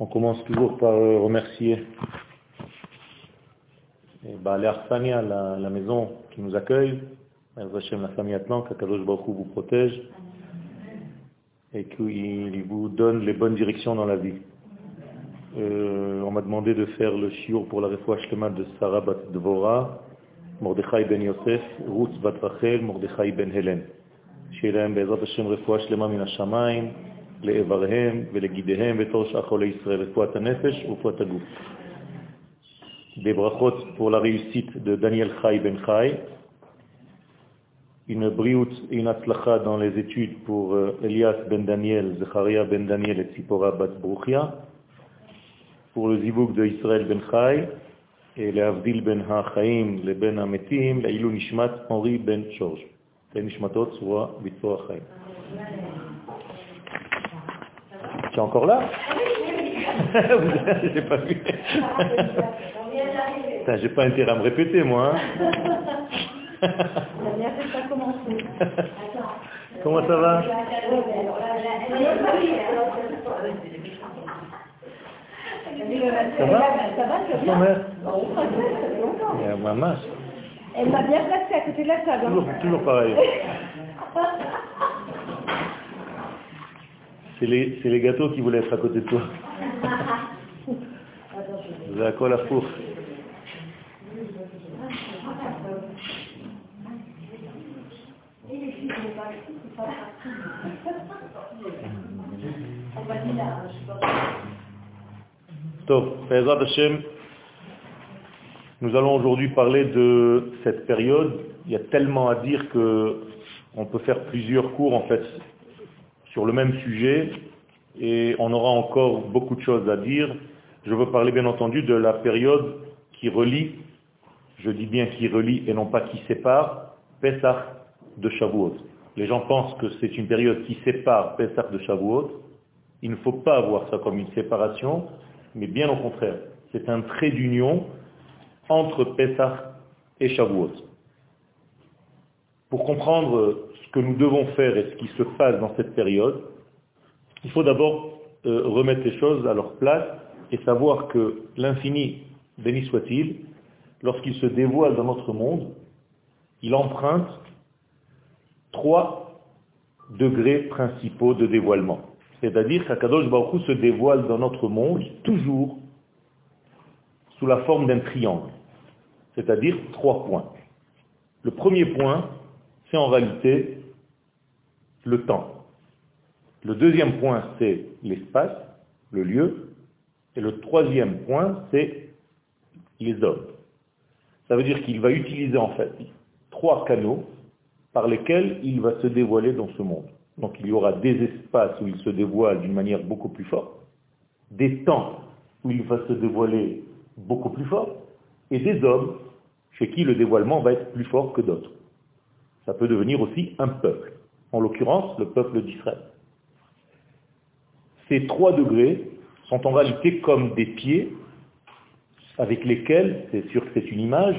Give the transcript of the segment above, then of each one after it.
On commence toujours par euh, remercier bah, Arsania, la, la maison qui nous accueille, la famille Atlan, qu'Akadosh Baruch vous protège et qu'il vous donne les bonnes directions dans la vie. Euh, on m'a demandé de faire le shiur pour la réfouach de Sarah Bat Dvora, Mordechai ben Yosef, Ruth Bat Rachel, Mordechai ben Helen. שיהיה להם בעזרת השם רפואה שלמה מן השמיים, לאיבריהם ולגידיהם בתור שאר חולי ישראל, רפואת הנפש ורפואת הגוף. Des brachot pour la réussite de Daniel Chai Ben Chai, une briout et une atzlacha dans les études pour Elias Ben Daniel, Zecharia Ben Daniel et Tzipora Bat Bruchia, pour le zivouk de Israël Ben Chai, et le Avdil Ben HaChaim, le Ben HaMetim, l'Ailou Nishmat Henri Ben George. תהא נשמתו צרורה בצרור החיים. tu es encore là J'ai pas vu. J'ai pas intérêt à me répéter, moi. Hein Comment ça va? Ça va? Ça va, tu vas bien Maman. Elle m'a bien placé à côté de la table. Toujours, toujours pareil. C'est les, les, gâteaux qui voulaient être à côté de toi. Vous avez quoi la four Top. Hashem, nous allons aujourd'hui parler de cette période. Il y a tellement à dire que on peut faire plusieurs cours en fait sur le même sujet et on aura encore beaucoup de choses à dire. Je veux parler bien entendu de la période qui relie, je dis bien qui relie et non pas qui sépare, Pessah de Shavuot. Les gens pensent que c'est une période qui sépare Pessah de Shavuot. Il ne faut pas voir ça comme une séparation, mais bien au contraire. C'est un trait d'union entre Pessah et Shavuot. Pour comprendre ce que nous devons faire et ce qui se passe dans cette période, il faut d'abord euh, remettre les choses à leur place et savoir que l'infini, béni soit-il, lorsqu'il se dévoile dans notre monde, il emprunte trois degrés principaux de dévoilement. C'est-à-dire qu'Akadosh Baruch se dévoile dans notre monde toujours sous la forme d'un triangle c'est-à-dire trois points. Le premier point, c'est en réalité le temps. Le deuxième point, c'est l'espace, le lieu. Et le troisième point, c'est les hommes. Ça veut dire qu'il va utiliser en fait trois canaux par lesquels il va se dévoiler dans ce monde. Donc il y aura des espaces où il se dévoile d'une manière beaucoup plus forte, des temps où il va se dévoiler beaucoup plus fort, et des hommes chez qui le dévoilement va être plus fort que d'autres. Ça peut devenir aussi un peuple, en l'occurrence le peuple d'Israël. Ces trois degrés sont en réalité comme des pieds avec lesquels, c'est sûr que c'est une image,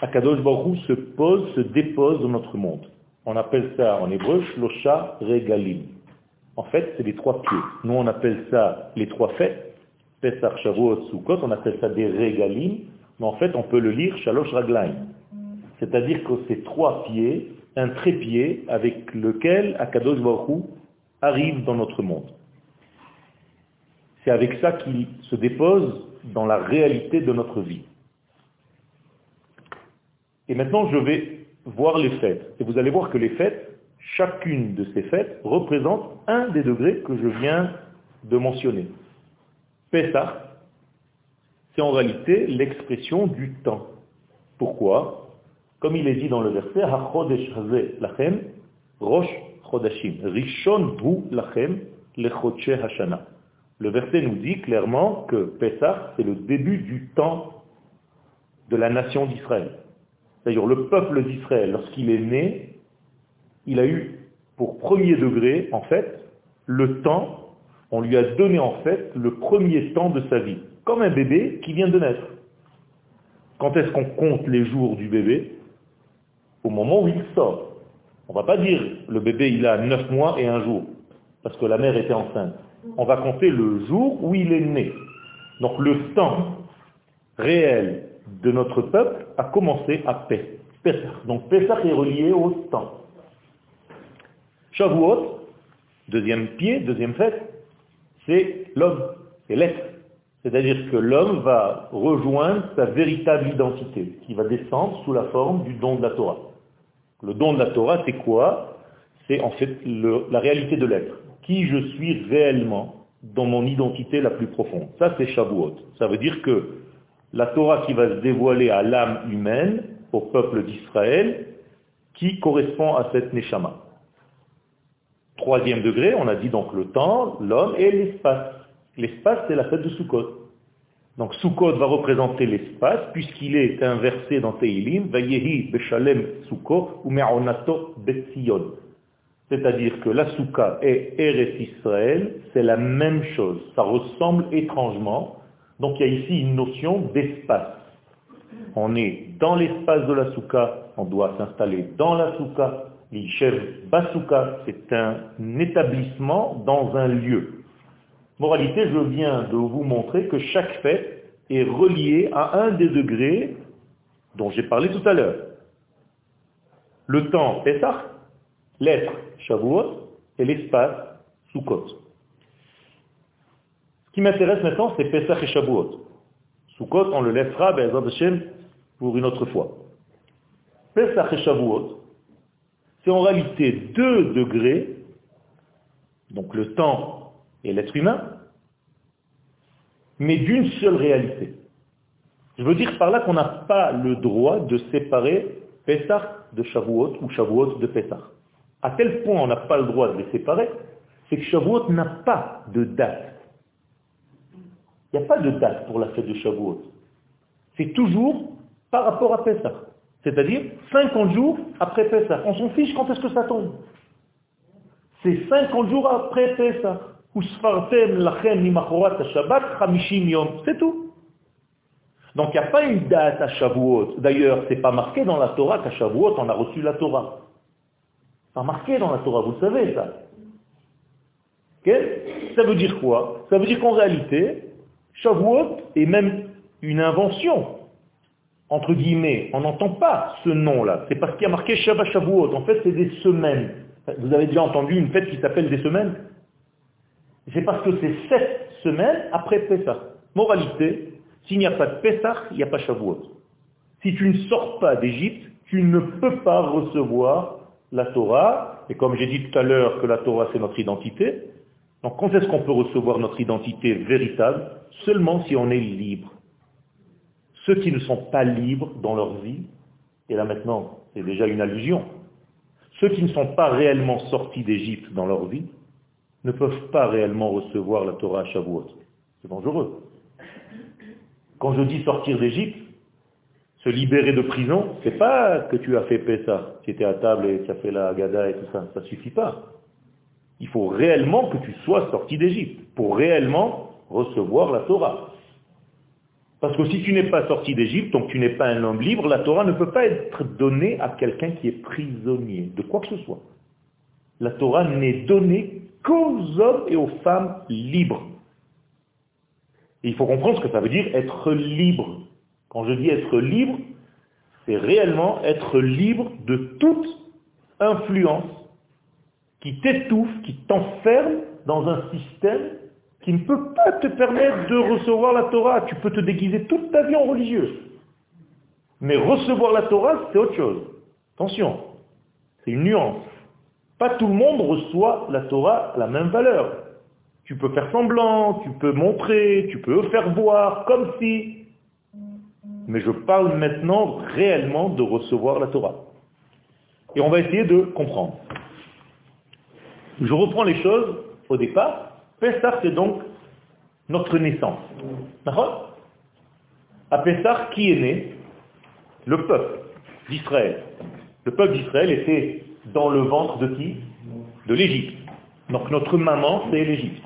Akadosh Baruch se pose, se dépose dans notre monde. On appelle ça en hébreu Shlosha Regalim. En fait, c'est les trois pieds. Nous, on appelle ça les trois fêtes. Pesach, Shavuot, Sukkot, on appelle ça des Regalim mais en fait on peut le lire Shalosh Raglaim. C'est-à-dire que c'est trois pieds, un trépied avec lequel Akadosh Baruch arrive dans notre monde. C'est avec ça qu'il se dépose dans la réalité de notre vie. Et maintenant, je vais voir les fêtes. Et vous allez voir que les fêtes, chacune de ces fêtes, représente un des degrés que je viens de mentionner. Pessah, c'est en réalité l'expression du temps. Pourquoi? Comme il est dit dans le verset, lachem, rosh chodashim, rishon lachem, hashana. Le verset nous dit clairement que Pessah, c'est le début du temps de la nation d'Israël. C'est-à-dire le peuple d'Israël, lorsqu'il est né, il a eu pour premier degré, en fait, le temps, on lui a donné en fait le premier temps de sa vie comme un bébé qui vient de naître. Quand est-ce qu'on compte les jours du bébé? Au moment où il sort. On va pas dire le bébé il a neuf mois et un jour, parce que la mère était enceinte. On va compter le jour où il est né. Donc le temps réel de notre peuple a commencé à Pessah. Donc Pessah est relié au temps. Shavuot, deuxième pied, deuxième fête, c'est l'homme, c'est l'être. C'est-à-dire que l'homme va rejoindre sa véritable identité, qui va descendre sous la forme du don de la Torah. Le don de la Torah, c'est quoi? C'est en fait la réalité de l'être. Qui je suis réellement dans mon identité la plus profonde? Ça, c'est Shavuot. Ça veut dire que la Torah qui va se dévoiler à l'âme humaine, au peuple d'Israël, qui correspond à cette Neshama. Troisième degré, on a dit donc le temps, l'homme et l'espace. L'espace, c'est la fête de Sukkot. Donc Sukkot va représenter l'espace, puisqu'il est inversé dans Teilim, Vayehi Beshalem Sukkot ou Me'onato Betzion. C'est-à-dire que la Souka et Eretz Israël, c'est la même chose. Ça ressemble étrangement. Donc il y a ici une notion d'espace. On est dans l'espace de la Souka, on doit s'installer dans la Souka. L'Ishev Basuka, c'est un établissement dans un lieu. Moralité, je viens de vous montrer que chaque fête est reliée à un des degrés dont j'ai parlé tout à l'heure. Le temps Pessah, l'être Shavuot et l'espace Sukkot. Ce qui m'intéresse maintenant, c'est Pessah et Shavuot. Sukkot, on le laissera, ben, pour une autre fois. Pessah et Shavuot, c'est en réalité deux degrés, donc le temps et l'être humain, mais d'une seule réalité. Je veux dire par là qu'on n'a pas le droit de séparer Pessah de Shavuot ou Shavuot de Pessah. À tel point on n'a pas le droit de les séparer, c'est que Shavuot n'a pas de date. Il n'y a pas de date pour la fête de Shavuot. C'est toujours par rapport à Pessah. C'est-à-dire 50 jours après Pessah. On s'en fiche quand est-ce que ça tombe. C'est 50 jours après Pessah. C'est tout. Donc il n'y a pas une date à Shavuot. D'ailleurs, ce n'est pas marqué dans la Torah qu'à Shavuot, on a reçu la Torah. Pas marqué dans la Torah, vous savez ça. Ça veut dire quoi? Ça veut dire qu'en réalité, Shavuot est même une invention entre guillemets, on n'entend pas ce nom-là. C'est parce qu'il y a marqué Shabbat Shavuot. En fait, c'est des semaines. Vous avez déjà entendu une fête qui s'appelle des semaines? C'est parce que c'est sept semaines après Pessah. Moralité, s'il n'y a pas de Pessah, il n'y a pas Shavuot. Si tu ne sors pas d'Égypte, tu ne peux pas recevoir la Torah. Et comme j'ai dit tout à l'heure que la Torah, c'est notre identité. Donc quand est-ce qu'on peut recevoir notre identité véritable? Seulement si on est libre. Ceux qui ne sont pas libres dans leur vie, et là maintenant, c'est déjà une allusion, ceux qui ne sont pas réellement sortis d'Égypte dans leur vie, ne peuvent pas réellement recevoir la Torah à Shavuot. C'est dangereux. Quand je dis sortir d'Égypte, se libérer de prison, c'est pas que tu as fait Pessah, tu étais à table et tu as fait la Haggadah et tout ça, ça suffit pas. Il faut réellement que tu sois sorti d'Égypte pour réellement recevoir la Torah. Parce que si tu n'es pas sorti d'Égypte, donc tu n'es pas un homme libre, la Torah ne peut pas être donnée à quelqu'un qui est prisonnier de quoi que ce soit. La Torah n'est donnée qu'aux hommes et aux femmes libres. Et il faut comprendre ce que ça veut dire être libre. Quand je dis être libre, c'est réellement être libre de toute influence qui t'étouffe, qui t'enferme dans un système qui ne peut pas te permettre de recevoir la Torah. Tu peux te déguiser toute ta vie en religieux. Mais recevoir la Torah, c'est autre chose. Attention, c'est une nuance. Pas tout le monde reçoit la Torah à la même valeur. Tu peux faire semblant, tu peux montrer, tu peux faire voir, comme si. Mais je parle maintenant réellement de recevoir la Torah. Et on va essayer de comprendre. Je reprends les choses au départ. Pessah, c'est donc notre naissance. D'accord? À Pessah, qui est né? Le peuple d'Israël. Le peuple d'Israël était dans le ventre de qui? De l'Égypte. Donc notre maman, c'est l'Égypte.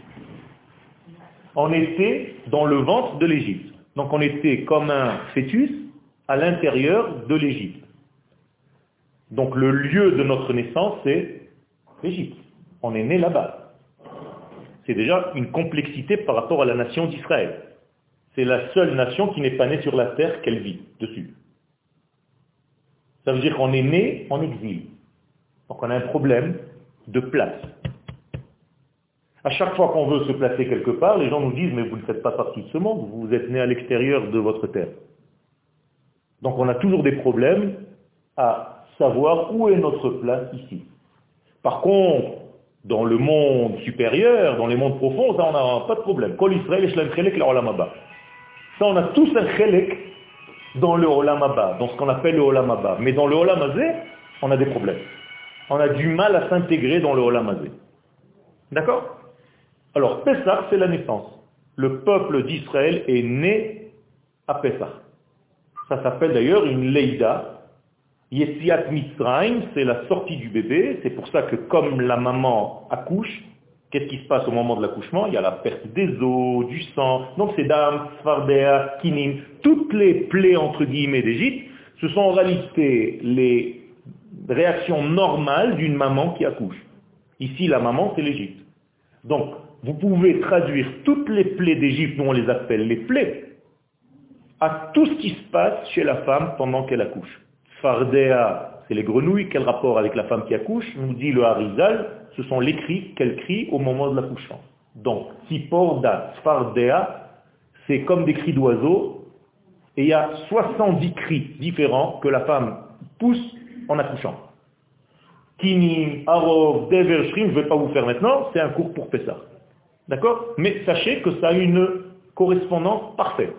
On était dans le ventre de l'Égypte. Donc on était comme un fœtus à l'intérieur de l'Égypte. Donc le lieu de notre naissance, c'est l'Égypte. On est né là-bas. c'est déjà une complexité par rapport à la nation d'Israël. C'est la seule nation qui n'est pas née sur la terre qu'elle vit dessus. Ça veut dire qu'on est né en exil. Donc on a un problème de place. À chaque fois qu'on veut se placer quelque part, les gens nous disent, mais vous ne faites pas partie de ce monde, vous êtes né à l'extérieur de votre terre. Donc on a toujours des problèmes à savoir où est notre place ici. Par contre, dans le monde supérieur, dans les mondes profonds, ça on n'a pas de problème. Kol Israël, Ça on a tous un chelek dans le Olamaba, dans ce qu'on appelle le Olamaba. Mais dans le Olamazé, on a des problèmes. On a du mal à s'intégrer dans le Olamazé. D'accord? Alors, Pessah, c'est la naissance. Le peuple d'Israël est né à Pessah. Ça s'appelle d'ailleurs une Leïda. Yetziat Mitzrayim, c'est la sortie du bébé. C'est pour ça que comme la maman accouche, qu'est-ce qui se passe au moment de l'accouchement? Il y a la perte des os, du sang. Donc c'est Dam, Sfardea, Kinim. Toutes les plaies entre guillemets d'Égypte, ce sont en réalité les réactions normales d'une maman qui accouche. Ici, la maman, c'est l'Égypte. Donc, vous pouvez traduire toutes les plaies d'Égypte, nous on les appelle les plaies, à tout ce qui se passe chez la femme pendant qu'elle accouche. Fardea, c'est les grenouilles, quel rapport avec la femme qui accouche Nous dit le Harizal, ce sont les cris qu'elle crie au moment de l'accouchement. Donc, Siporda, Fardea, c'est comme des cris d'oiseaux, et il y a 70 cris différents que la femme pousse en accouchant. Kinim, Arov, Dever, je ne vais pas vous faire maintenant, c'est un cours pour Pessah. D'accord? Mais sachez que ça a une correspondance parfaite.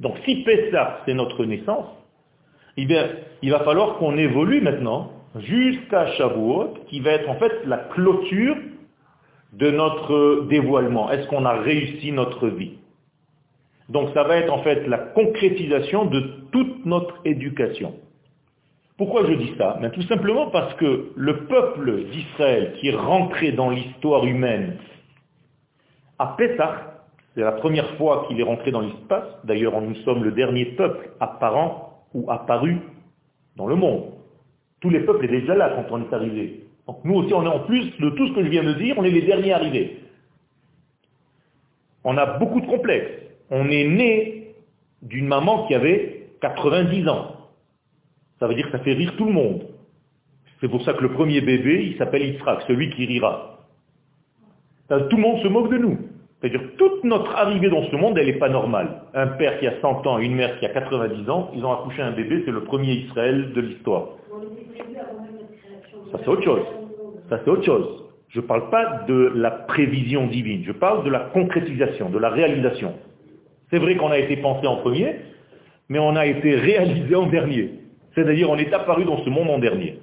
Donc si Pessah, c'est notre naissance, eh bien, il va falloir qu'on évolue maintenant jusqu'à Shavuot, qui va être en fait la clôture de notre dévoilement. Est-ce qu'on a réussi notre vie? Donc ça va être en fait la concrétisation de toute notre éducation. Pourquoi je dis ça? Ben, Tout simplement parce que le peuple d'Israël qui est rentré dans l'histoire humaine à Pessah, c'est la première fois qu'il est rentré dans l'espace. D'ailleurs, nous sommes le dernier peuple apparent ou apparu dans le monde. Tous les peuples étaient déjà là quand on est arrivé. Donc nous aussi, on est en plus de tout ce que je viens de dire, on est les derniers arrivés. On a beaucoup de complexes. On est né d'une maman qui avait 90 ans. Ça veut dire que ça fait rire tout le monde. C'est pour ça que le premier bébé, il s'appelle Yitzhak, celui qui rira. Tout le monde se moque de nous. C'est-à-dire toute notre arrivée dans ce monde, elle n'est pas normale. Un père qui a 100 ans, une mère qui a 90 ans, ils ont accouché un bébé, c'est le premier Israël de l'histoire. Ça c'est autre chose. Ça c'est autre chose. Je ne parle pas de la prévision divine, je parle de la concrétisation, de la réalisation. C'est vrai qu'on a été pensé en premier, mais on a été réalisé en dernier. C'est-à-dire on est apparu dans ce monde en dernier.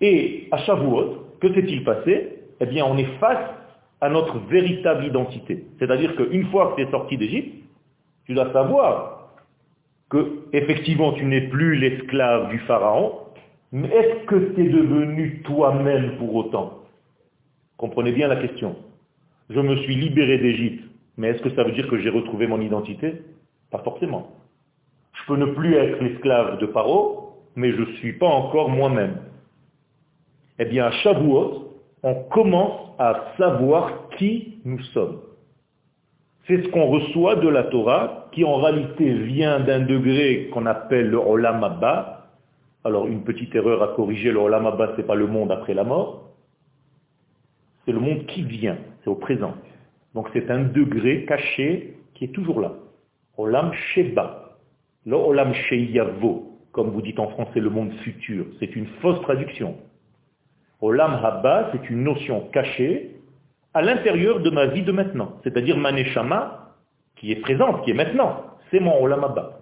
Et à Shavuot, que s'est-il passé? Eh bien on est face à notre véritable identité. C'est-à-dire qu'une fois que tu es sorti d'Égypte, tu dois savoir que effectivement tu n'es plus l'esclave du pharaon, mais est-ce que tu es devenu toi-même pour autant? Comprenez bien la question. Je me suis libéré d'Égypte, mais est-ce que ça veut dire que j'ai retrouvé mon identité? Pas forcément. Je peux ne plus être l'esclave de Paro, mais je ne suis pas encore moi-même. Eh bien, à Shavuot, on commence à savoir qui nous sommes. C'est ce qu'on reçoit de la Torah, qui en réalité vient d'un degré qu'on appelle le Olam Abba. Alors une petite erreur à corriger, le Olam Abba, ce n'est pas le monde après la mort, c'est le monde qui vient, c'est au présent. Donc c'est un degré caché qui est toujours là. Olam Sheba, le Olam Sheyavo, comme vous dites en français le monde futur. C'est une fausse traduction. Olam Haba, c'est une notion cachée à l'intérieur de ma vie de maintenant. C'est-à-dire ma neshama, qui est présente, qui est maintenant. C'est mon Olam Haba.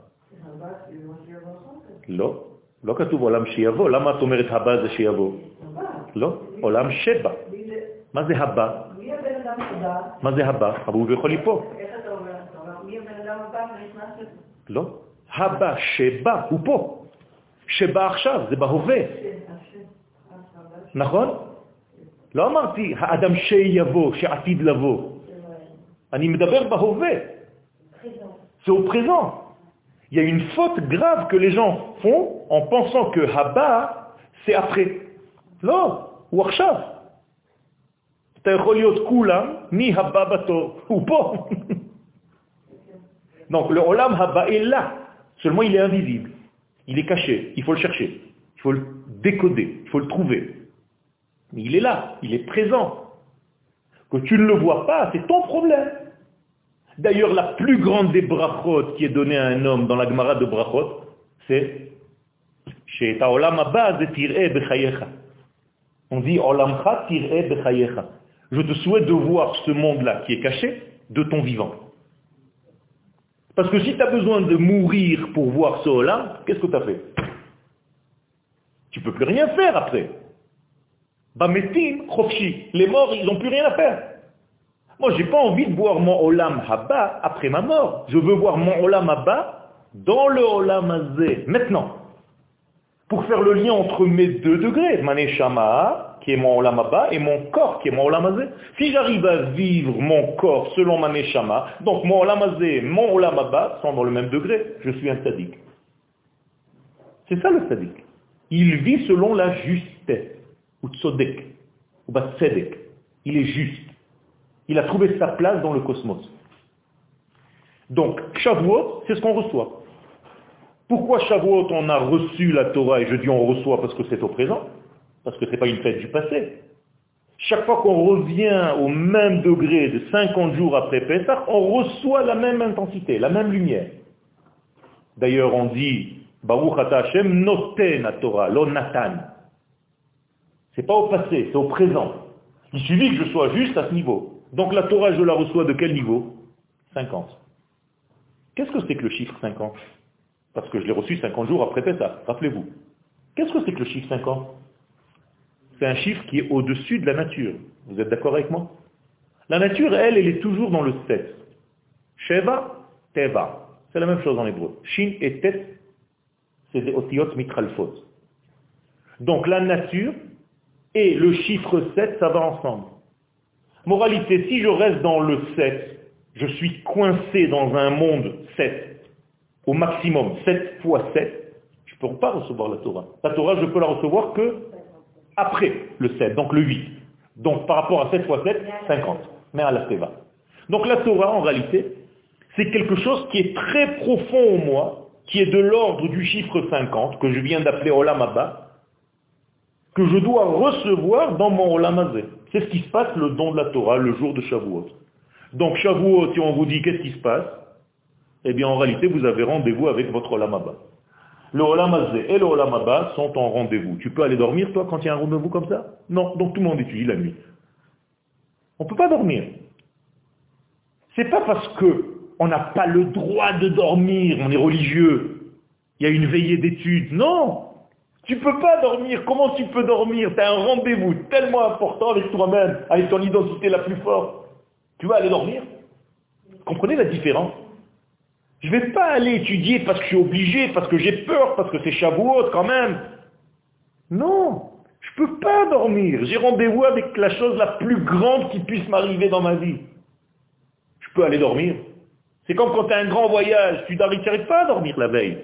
לא, לא כתוב עולם שיבוא, למה את אומרת הבא זה שיבוא? לא, עולם שבא. מה זה הבא? מה זה הבא? אבל הוא יכול ליפול. לא, הבא שבא הוא פה. שבא עכשיו, זה בהווה. נכון? לא אמרתי האדם שיבוא, שעתיד לבוא. אני מדבר בהווה. C'est au présent. Il y a une faute grave que les gens font en pensant que Haba, c'est après. Non, ou Arshav. אתה יכול להיות כולם, מי הבא בתור? הוא פה. Donc le olam haba est là, seulement il est invisible, il est caché, il faut le chercher, il faut le décoder, il faut le trouver. Mais il est là, il est présent. Que tu ne le vois pas, c'est ton problème. D'ailleurs, la plus grande des brachot qui est donnée à un homme dans la Gemara de brachot, c'est chez olam On dit olamcha. Je te souhaite de voir ce monde-là qui est caché de ton vivant. Parce que si tu as besoin de mourir pour voir ce olam, qu'est-ce que tu as fait? Tu peux plus rien faire après. Bametim, chofshi. Les morts, ils n'ont plus rien à faire. Moi, j'ai pas envie de voir mon olam haba après ma mort. Je veux voir mon olam haba dans le olam azé, maintenant. Pour faire le lien entre mes deux degrés, maneshama qui est mon olamaba, et mon corps, qui est mon olamazé. Si j'arrive à vivre mon corps selon ma neshama, donc mon olamazé, mon olamaba sont dans le même degré, je suis un sadique. C'est ça le sadique. Il vit selon la justesse, ou tzodek, ou. Il est juste. Il a trouvé sa place dans le cosmos. Donc, Shavuot, c'est ce qu'on reçoit. Pourquoi Shavuot, on a reçu la Torah, et je dis on reçoit parce que c'est au présent? Parce que ce n'est pas une fête du passé. Chaque fois qu'on revient au même degré de 50 jours après Pessah, on reçoit la même intensité, la même lumière. D'ailleurs, on dit, Baruch Hashem noten Torah, lo natan. C'est pas au passé, c'est au présent. Il suffit que je sois juste à ce niveau. Donc la Torah, je la reçois de quel niveau? 50. Qu'est-ce que c'est que le chiffre 50 Parce que je l'ai reçu 50 jours après Pessah, rappelez-vous. Qu'est-ce que c'est que le chiffre 50 c'est un chiffre qui est au-dessus de la nature. Vous êtes d'accord avec moi? La nature, elle, elle est toujours dans le 7. Sheva, Teva. C'est la même chose en hébreu. Shin et Tet, c'est des otiot mitralfot. Donc la nature et le chiffre 7, ça va ensemble. Moralité, si je reste dans le 7, je suis coincé dans un monde 7, au maximum 7 fois 7, je ne peux pas recevoir la Torah. La Torah, je peux la recevoir que après le 7, donc le 8. Donc par rapport à 7 fois 7, 50. Mais à la Teva. Donc la Torah, en réalité, c'est quelque chose qui est très profond en moi, qui est de l'ordre du chiffre 50, que je viens d'appeler Olam Abba, que je dois recevoir dans mon Olam C'est ce qui se passe, le don de la Torah, le jour de Shavuot. Donc Shavuot, si on vous dit qu'est-ce qui se passe, eh bien en réalité, vous avez rendez-vous avec votre Olam Abba. Le Olam et le Olam sont en rendez-vous. Tu peux aller dormir, toi, quand il y a un rendez-vous comme ça Non, donc tout le monde étudie la nuit. On ne peut pas dormir. C'est pas parce que on n'a pas le droit de dormir, on est religieux. Il y a une veillée d'études. Non Tu ne peux pas dormir. Comment tu peux dormir? Tu as un rendez-vous tellement important avec toi-même, avec ton identité la plus forte. Tu vas aller dormir Comprenez la différence? Je ne vais pas aller étudier parce que je suis obligé, parce que j'ai peur, parce que c'est Shavuot quand même. Non, je ne peux pas dormir. J'ai rendez-vous avec la chose la plus grande qui puisse m'arriver dans ma vie. Je peux aller dormir. C'est comme quand tu as un grand voyage, tu n'arrives pas à dormir la veille.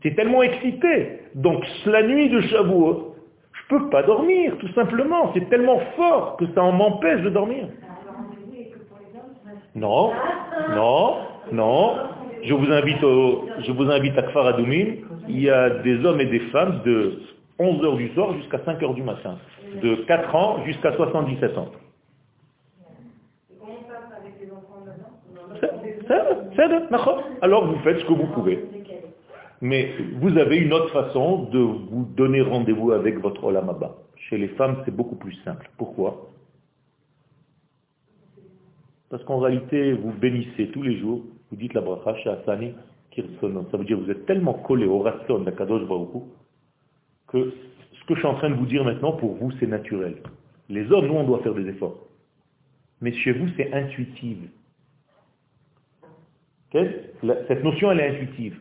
Tu es tellement excité. Donc la nuit de Shavuot, je ne peux pas dormir, tout simplement. C'est tellement fort que ça m'empêche de dormir. Non, non, non. Je vous invite, à Kfar Il y a des hommes et des femmes de 11 h du soir jusqu'à 5 h du matin. De 4 ans jusqu'à 77 ans. Alors vous faites ce que vous pouvez. Mais vous avez une autre façon de vous donner rendez-vous avec votre Olamaba. Chez les femmes, c'est beaucoup plus simple. Pourquoi? Parce qu'en réalité, vous bénissez tous les jours vous dites la bracha Shasani Kirsonon. Ça veut dire que vous êtes tellement collé au rasson d'Akadosh Baruch que ce que je suis en train de vous dire maintenant, pour vous, c'est naturel. Les hommes, nous, on doit faire des efforts. Mais chez vous, c'est intuitive. Cette notion, elle est intuitive.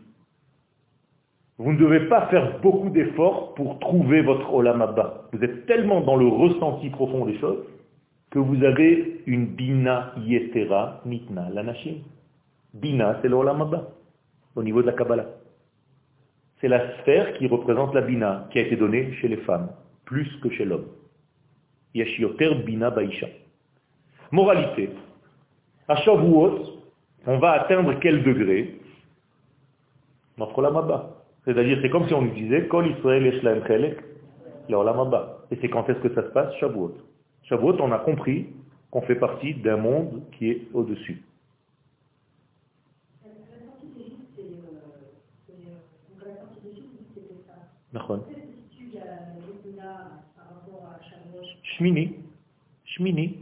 Vous ne devez pas faire beaucoup d'efforts pour trouver votre Olam Vous êtes tellement dans le ressenti profond des choses que vous avez une bina yetera mitna lanashim. Bina, c'est l'Olam au niveau de la Kabbalah. C'est la sphère qui représente la Bina, qui a été donnée chez les femmes, plus que chez l'homme. Yashioter Bina Baisha. Moralité. À Shavuot, on va atteindre quel degré? Notre Lamaba. C'est-à-dire, c'est comme si on nous disait, Kol Israël Eshlaem Chelek, Lamaba. Et c'est quand est-ce que ça se passe? Shavuot. Shavuot, on a compris qu'on fait partie d'un monde qui est au-dessus. Shmini. Shmini.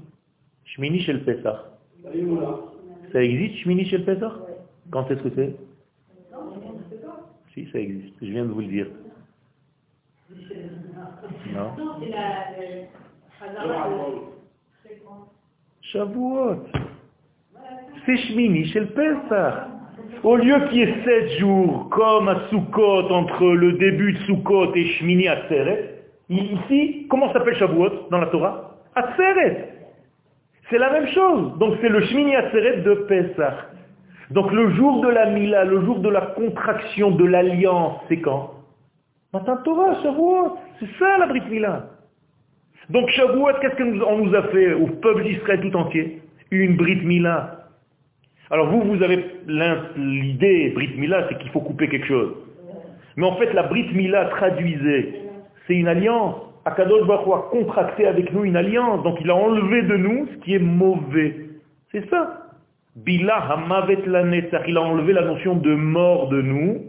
Shmini chez le Pessah. Ça existe, Shmini chez le Pessah Quand est-ce que c'est? Si, ça existe. Je viens de vous le dire. Non. Shavuot. C'est Shmini chez le Pessah. Au lieu qu'il y ait sept jours, comme à Sukkot, entre le début de Sukkot et Shmini Atzeret, ici, comment s'appelle Shavuot dans la Torah? Atzeret. C'est la même chose. Donc c'est le Shmini Atzeret de Pesach. Donc le jour de la Mila, le jour de la contraction de l'alliance, c'est quand? Matin Torah, Shavuot. C'est ça la Brit Mila. Donc Shavuot, qu'est-ce qu'on nous a fait au peuple d'Israël tout entier? Une Brit Mila. Alors vous, vous avez l'idée, Brit Mila, c'est qu'il faut couper quelque chose. Mais en fait, la Brit Mila traduisait, c'est une alliance. Akadosh Baruch a contracté avec nous une alliance, donc il a enlevé de nous ce qui est mauvais. C'est ça. Bila Hamavet il a enlevé la notion de mort de nous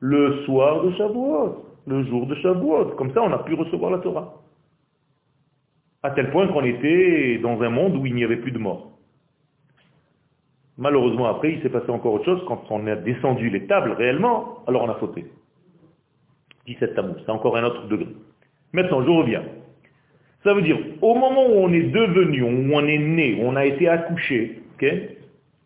le soir de Shavuot, le jour de Shavuot. Comme ça, on a pu recevoir la Torah. À tel point qu'on était dans un monde où il n'y avait plus de mort. Malheureusement, après, il s'est passé encore autre chose. Quand on a descendu les tables réellement, alors on a fauté. 17 tamouz, c'est encore un autre degré. Maintenant, je reviens. Ça veut dire, au moment où on est devenu, où on est né, où on a été accouché,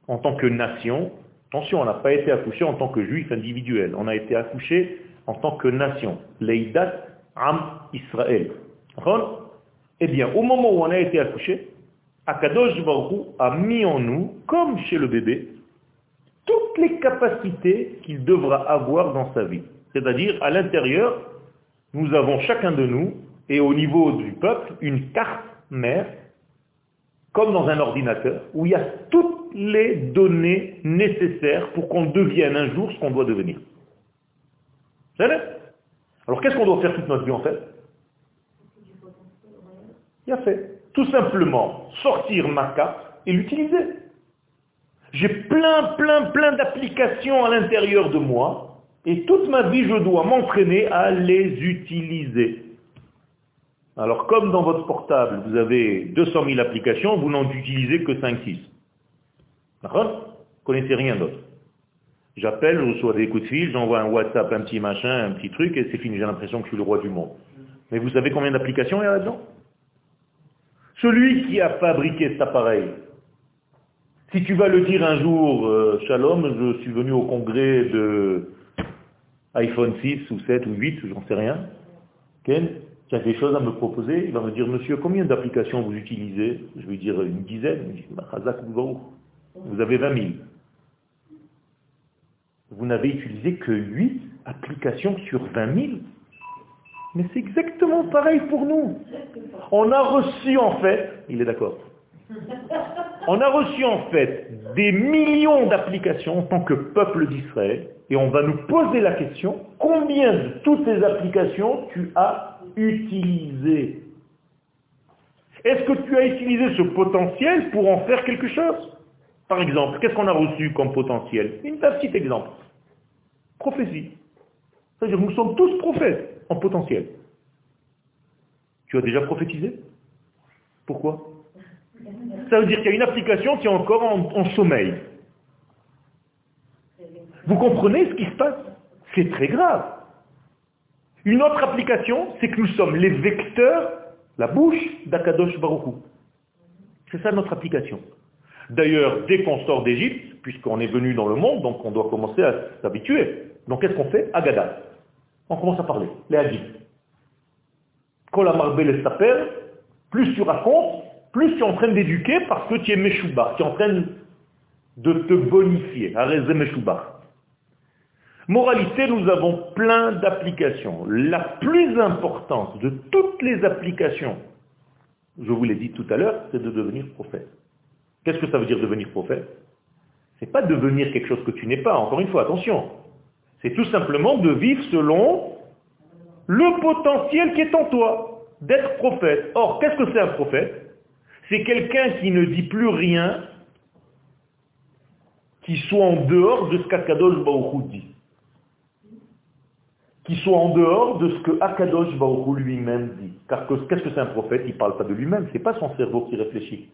en tant que nation, attention, on n'a pas été accouché en tant que juif individuel, on a été accouché en tant que nation. Leidat Am Israël. Eh bien, au moment où on a été accouché, Akadosh Baruch a mis en nous, comme chez le bébé, toutes les capacités qu'il devra avoir dans sa vie. C'est-à-dire, à, l'intérieur, nous avons chacun de nous, et au niveau du peuple, une carte mère, comme dans un ordinateur, où il y a toutes les données nécessaires pour qu'on devienne un jour ce qu'on doit devenir. Alors qu'est-ce qu'on doit faire toute notre vie en fait? Il fait tout simplement sortir ma carte et l'utiliser. J'ai plein, plein, plein d'applications à l'intérieur de moi, et toute ma vie, je dois m'entraîner à les utiliser. Alors, comme dans votre portable, vous avez 200 000 applications, vous n'en utilisez que 5-6. D'accord? Vous connaissez rien d'autre. J'appelle, je reçois des coups de fil, j'envoie un WhatsApp, un petit machin, un petit truc, et c'est fini, j'ai l'impression que je suis le roi du monde. Mais vous savez combien d'applications il y a là-dedans? Celui qui a fabriqué cet appareil, si tu vas le dire un jour, euh, Shalom, je suis venu au congrès de iPhone 6 ou 7 ou 8, j'en sais rien, Ken, tu as des choses à me proposer, il va me dire, monsieur, combien d'applications vous utilisez? Je vais dire une dizaine. Vous avez 20 000. Vous n'avez utilisé que 8 applications sur 20 000 mais c'est exactement pareil pour nous. On a reçu en fait, il est d'accord, on a reçu en fait des millions d'applications en tant que peuple d'Israël, et on va nous poser la question, combien de toutes ces applications tu as utilisées? Est-ce que tu as utilisé ce potentiel pour en faire quelque chose? Par exemple, qu'est-ce qu'on a reçu comme potentiel? Un petit exemple. Prophétie. C'est-à-dire nous sommes tous prophètes en potentiel. Tu as déjà prophétisé? Pourquoi? Ça veut dire qu'il y a une application qui est encore en, sommeil. Vous comprenez ce qui se passe? C'est très grave. Une autre application, c'est que nous sommes les vecteurs, la bouche d'Akadosh Baruchou. C'est ça notre application. D'ailleurs, dès qu'on sort d'Égypte, puisqu'on est venu dans le monde, donc on doit commencer à s'habituer. Donc qu'est-ce qu'on fait? Agada on commence à parler, les hadiths. s'appelle, plus tu racontes, plus tu es en train d'éduquer parce que tu es Meshouba, tu es en train de te bonifier. Arrêtez Meshouba. Moralité, nous avons plein d'applications. La plus importante de toutes les applications je vous l'ai dit tout à l'heure, c'est de devenir prophète. Qu'est-ce que ça veut dire devenir prophète? C'est pas devenir quelque chose que tu n'es pas, encore une fois, attention. C'est tout simplement de vivre selon le potentiel qui est en toi, d'être prophète. Or, qu'est-ce que c'est un prophète? C'est quelqu'un qui ne dit plus rien qui soit en dehors de ce qu'Akadosh Baruch dit. Qui soit en dehors de ce que Akadosh lui-même dit. Car qu'est-ce que c'est un prophète? Il ne parle pas de lui-même, ce n'est pas son cerveau qui réfléchit.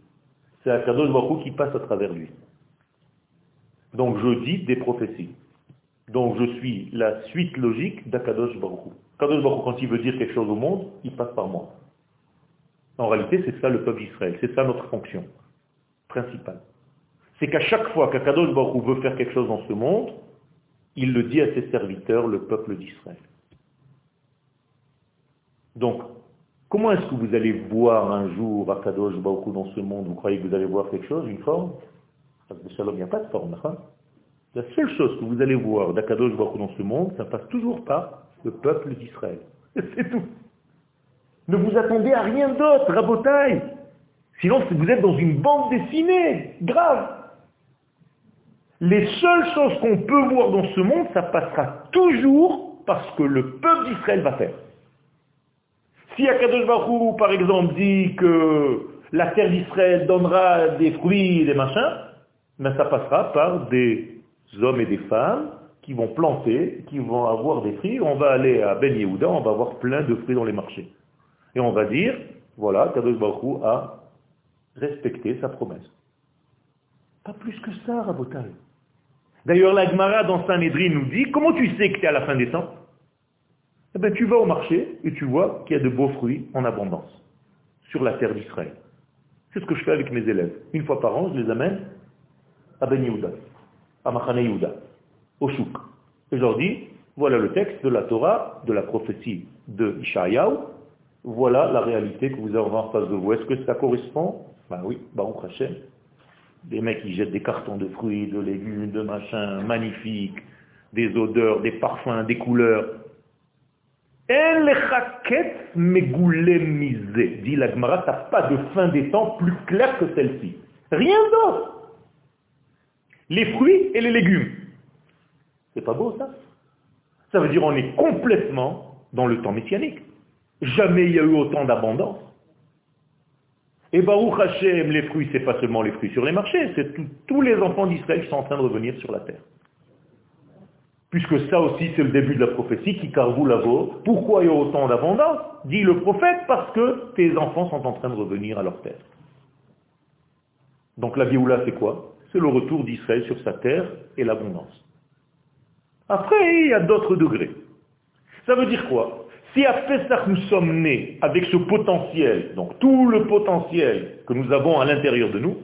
C'est Akadosh Baruch qui passe à travers lui. Donc je dis des prophéties. Donc je suis la suite logique d'Akadosh Baruch Akadosh Baruch quand il veut dire quelque chose au monde, il passe par moi. En réalité, c'est ça le peuple d'Israël. C'est ça notre fonction principale c'est qu'à chaque fois qu'Akadosh Baruch veut faire quelque chose dans ce monde, il le dit à ses serviteurs, le peuple d'Israël. Donc, comment est-ce que vous allez voir un jour Akadosh Baruch dans ce monde? Vous croyez que vous allez voir quelque chose, une forme? Il n'y a pas de forme. Hein? La seule chose que vous allez voir d'Akadosh Baruch dans ce monde, ça passe toujours par le peuple d'Israël. C'est tout. Ne vous attendez à rien d'autre, rabotaille. Sinon, vous êtes dans une bande dessinée, grave. Les seules choses qu'on peut voir dans ce monde, ça passera toujours parce que le peuple d'Israël va faire. Si Akadosh Baruch par exemple, dit que la terre d'Israël donnera des fruits des machins, ben ça passera par des hommes et des femmes qui vont planter, qui vont avoir des fruits. On va aller à Ben Yehuda, on va avoir plein de fruits dans les marchés. Et on va dire, voilà, Kadosh Baruch a respecté sa promesse. Pas plus que ça, Rabotai. D'ailleurs, l'Agmara dans Saint-Nédri nous dit, comment tu sais que tu es à la fin des temps? Eh bien, Tu vas au marché et tu vois qu'il y a de beaux fruits en abondance sur la terre d'Israël. C'est ce que je fais avec mes élèves. Une fois par an, je les amène à Ben Yehuda, à Machane Yehuda, au Chouk. Et je leur dis, voilà le texte de la Torah, de la prophétie de Ishaïaou, voilà la réalité que vous avez en face de vous. Est-ce que ça correspond? Ben oui, Baruch Hashem, des mecs qui jettent des cartons de fruits, de légumes, de machins magnifiques, des odeurs, des parfums, des couleurs. Dit la Gemara, t'as pas de fin des temps plus claire que celle-ci. Rien d'autre. Les fruits et les légumes. C'est pas beau ça? Ça veut dire on est complètement dans le temps messianique. Jamais il y a eu autant d'abondance. Et Baruch Hashem, les fruits, c'est pas seulement les fruits sur les marchés, c'est tous les enfants d'Israël qui sont en train de revenir sur la terre. Puisque ça aussi, c'est le début de la prophétie, qui carvou la Pourquoi il y a autant d'abondance? Dit le prophète, parce que tes enfants sont en train de revenir à leur terre. Donc la Bioula, c'est quoi? C'est le retour d'Israël sur sa terre et l'abondance. Après, il y a d'autres degrés. Ça veut dire quoi? Si à Pessah nous sommes nés avec ce potentiel, donc tout le potentiel que nous avons à l'intérieur de nous,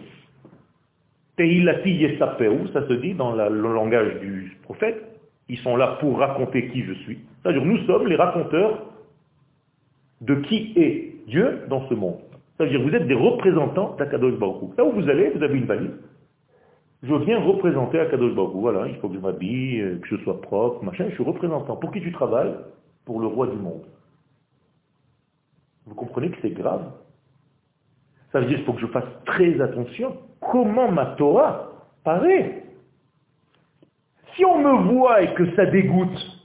Tehilati Yesapeu, ça se dit dans le langage du prophète, ils sont là pour raconter qui je suis. C'est-à-dire nous sommes les raconteurs de qui est Dieu dans ce monde. C'est-à-dire vous êtes des représentants d'Akadosh Baruch Là où vous allez, vous avez une valise. Je viens représenter Akadosh Baruch Voilà, il faut que je m'habille, que je sois propre, machin. Je suis représentant. Pour qui tu travailles? Pour le roi du monde. Vous comprenez que c'est grave? Ça veut dire qu'il faut que je fasse très attention. Comment ma Torah paraît Si on me voit et que ça dégoûte,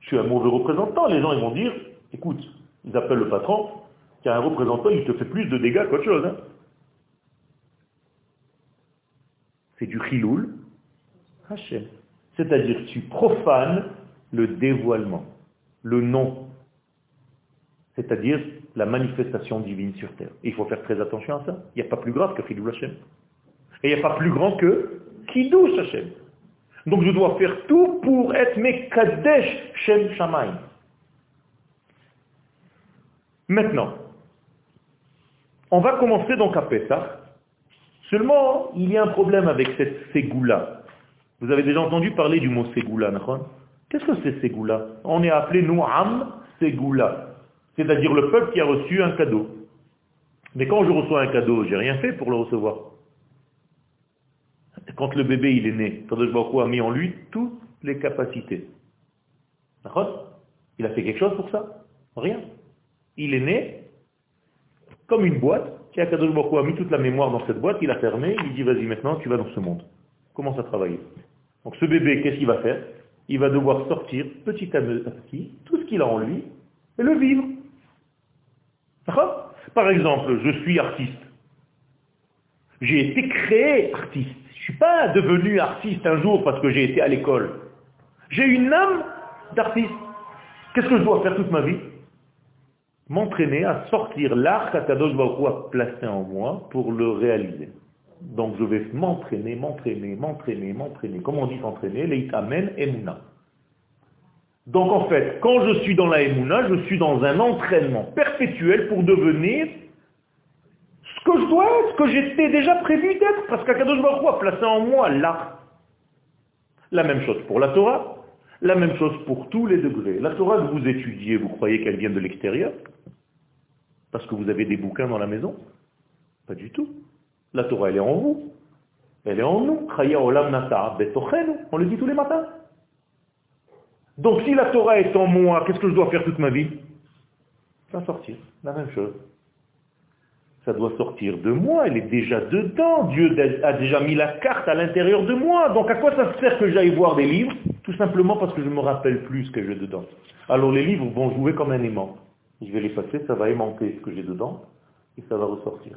je suis un mauvais représentant. Les gens ils vont dire, écoute, ils appellent le patron, qu'il y a un représentant, il te fait plus de dégâts qu'autre chose. Hein. C'est du chiloul C'est-à-dire tu profanes le dévoilement le nom, c'est-à-dire la manifestation divine sur terre. il faut faire très attention à ça. Il n'y a pas plus grave que Chidou Hashem. Et il n'y a pas plus grand que Kiddush Hashem. Donc je dois faire tout pour être Mekadesh Shem Shammai. Maintenant, on va commencer donc à Pessah. Seulement, il y a un problème avec cette ségoula. Vous avez déjà entendu parler du mot ségoula, Qu'est-ce que c'est Ségoula? On est appelé nous Am Ségoula, c'est-à-dire le peuple qui a reçu un cadeau. Mais quand je reçois un cadeau, j'ai rien fait pour le recevoir. Quand le bébé il est né, Kadosh Baruch a mis en lui toutes les capacités. Il a fait quelque chose pour ça? Rien. Il est né, comme une boîte, qui a Kadosh Baruch a mis toute la mémoire dans cette boîte, il a fermé, il dit vas-y maintenant, tu vas dans ce monde. Commence à travailler. Donc ce bébé, qu'est-ce qu'il va faire? Il va devoir sortir petit à petit tout ce qu'il a en lui et le vivre. D'accord? Par exemple, je suis artiste. J'ai été créé artiste. Je ne suis pas devenu artiste un jour parce que j'ai été à l'école. J'ai une âme d'artiste. Qu'est-ce que je dois faire toute ma vie? M'entraîner à sortir l'art qu'Akadosh Baruch a placé en moi pour le réaliser. Donc je vais m'entraîner, m'entraîner, m'entraîner, m'entraîner. Comment on dit s'entraîner? Leitamen emuna. Donc en fait, quand je suis dans la emuna, je suis dans un entraînement perpétuel pour devenir ce que je dois être, ce que j'étais déjà prévu d'être, parce qu'Akadosh Baruch a placé en moi l'art. La même chose pour la Torah, la même chose pour tous les degrés. La Torah que vous étudiez, vous croyez qu'elle vient de l'extérieur? Parce que vous avez des bouquins dans la maison Pas du tout. La Torah, elle est en vous. Elle est en nous. On le dit tous les matins. Donc si la Torah est en moi, qu'est-ce que je dois faire toute ma vie? Ça sortir. La même chose. Ça doit sortir de moi, elle est déjà dedans. Dieu a déjà mis la carte à l'intérieur de moi. Donc à quoi ça sert que j'aille voir des livres? Tout simplement parce que je ne me rappelle plus ce que j'ai dedans. Alors les livres vont jouer comme un aimant. Je vais les passer, ça va aimanter ce que j'ai dedans, et ça va ressortir.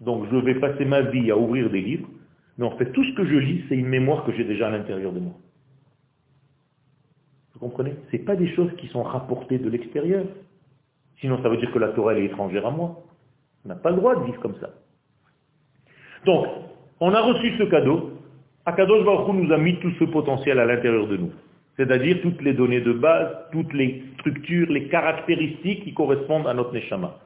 Donc je vais passer ma vie à ouvrir des livres, mais en fait tout ce que je lis, c'est une mémoire que j'ai déjà à l'intérieur de moi. Vous comprenez? Ce pas des choses qui sont rapportées de l'extérieur. Sinon ça veut dire que la Torah est étrangère à moi. On n'a pas le droit de vivre comme ça. Donc, on a reçu ce cadeau. Akadosh Baruch nous a mis tout ce potentiel à l'intérieur de nous. C'est-à-dire toutes les données de base, toutes les structures, les caractéristiques qui correspondent à notre Neshama.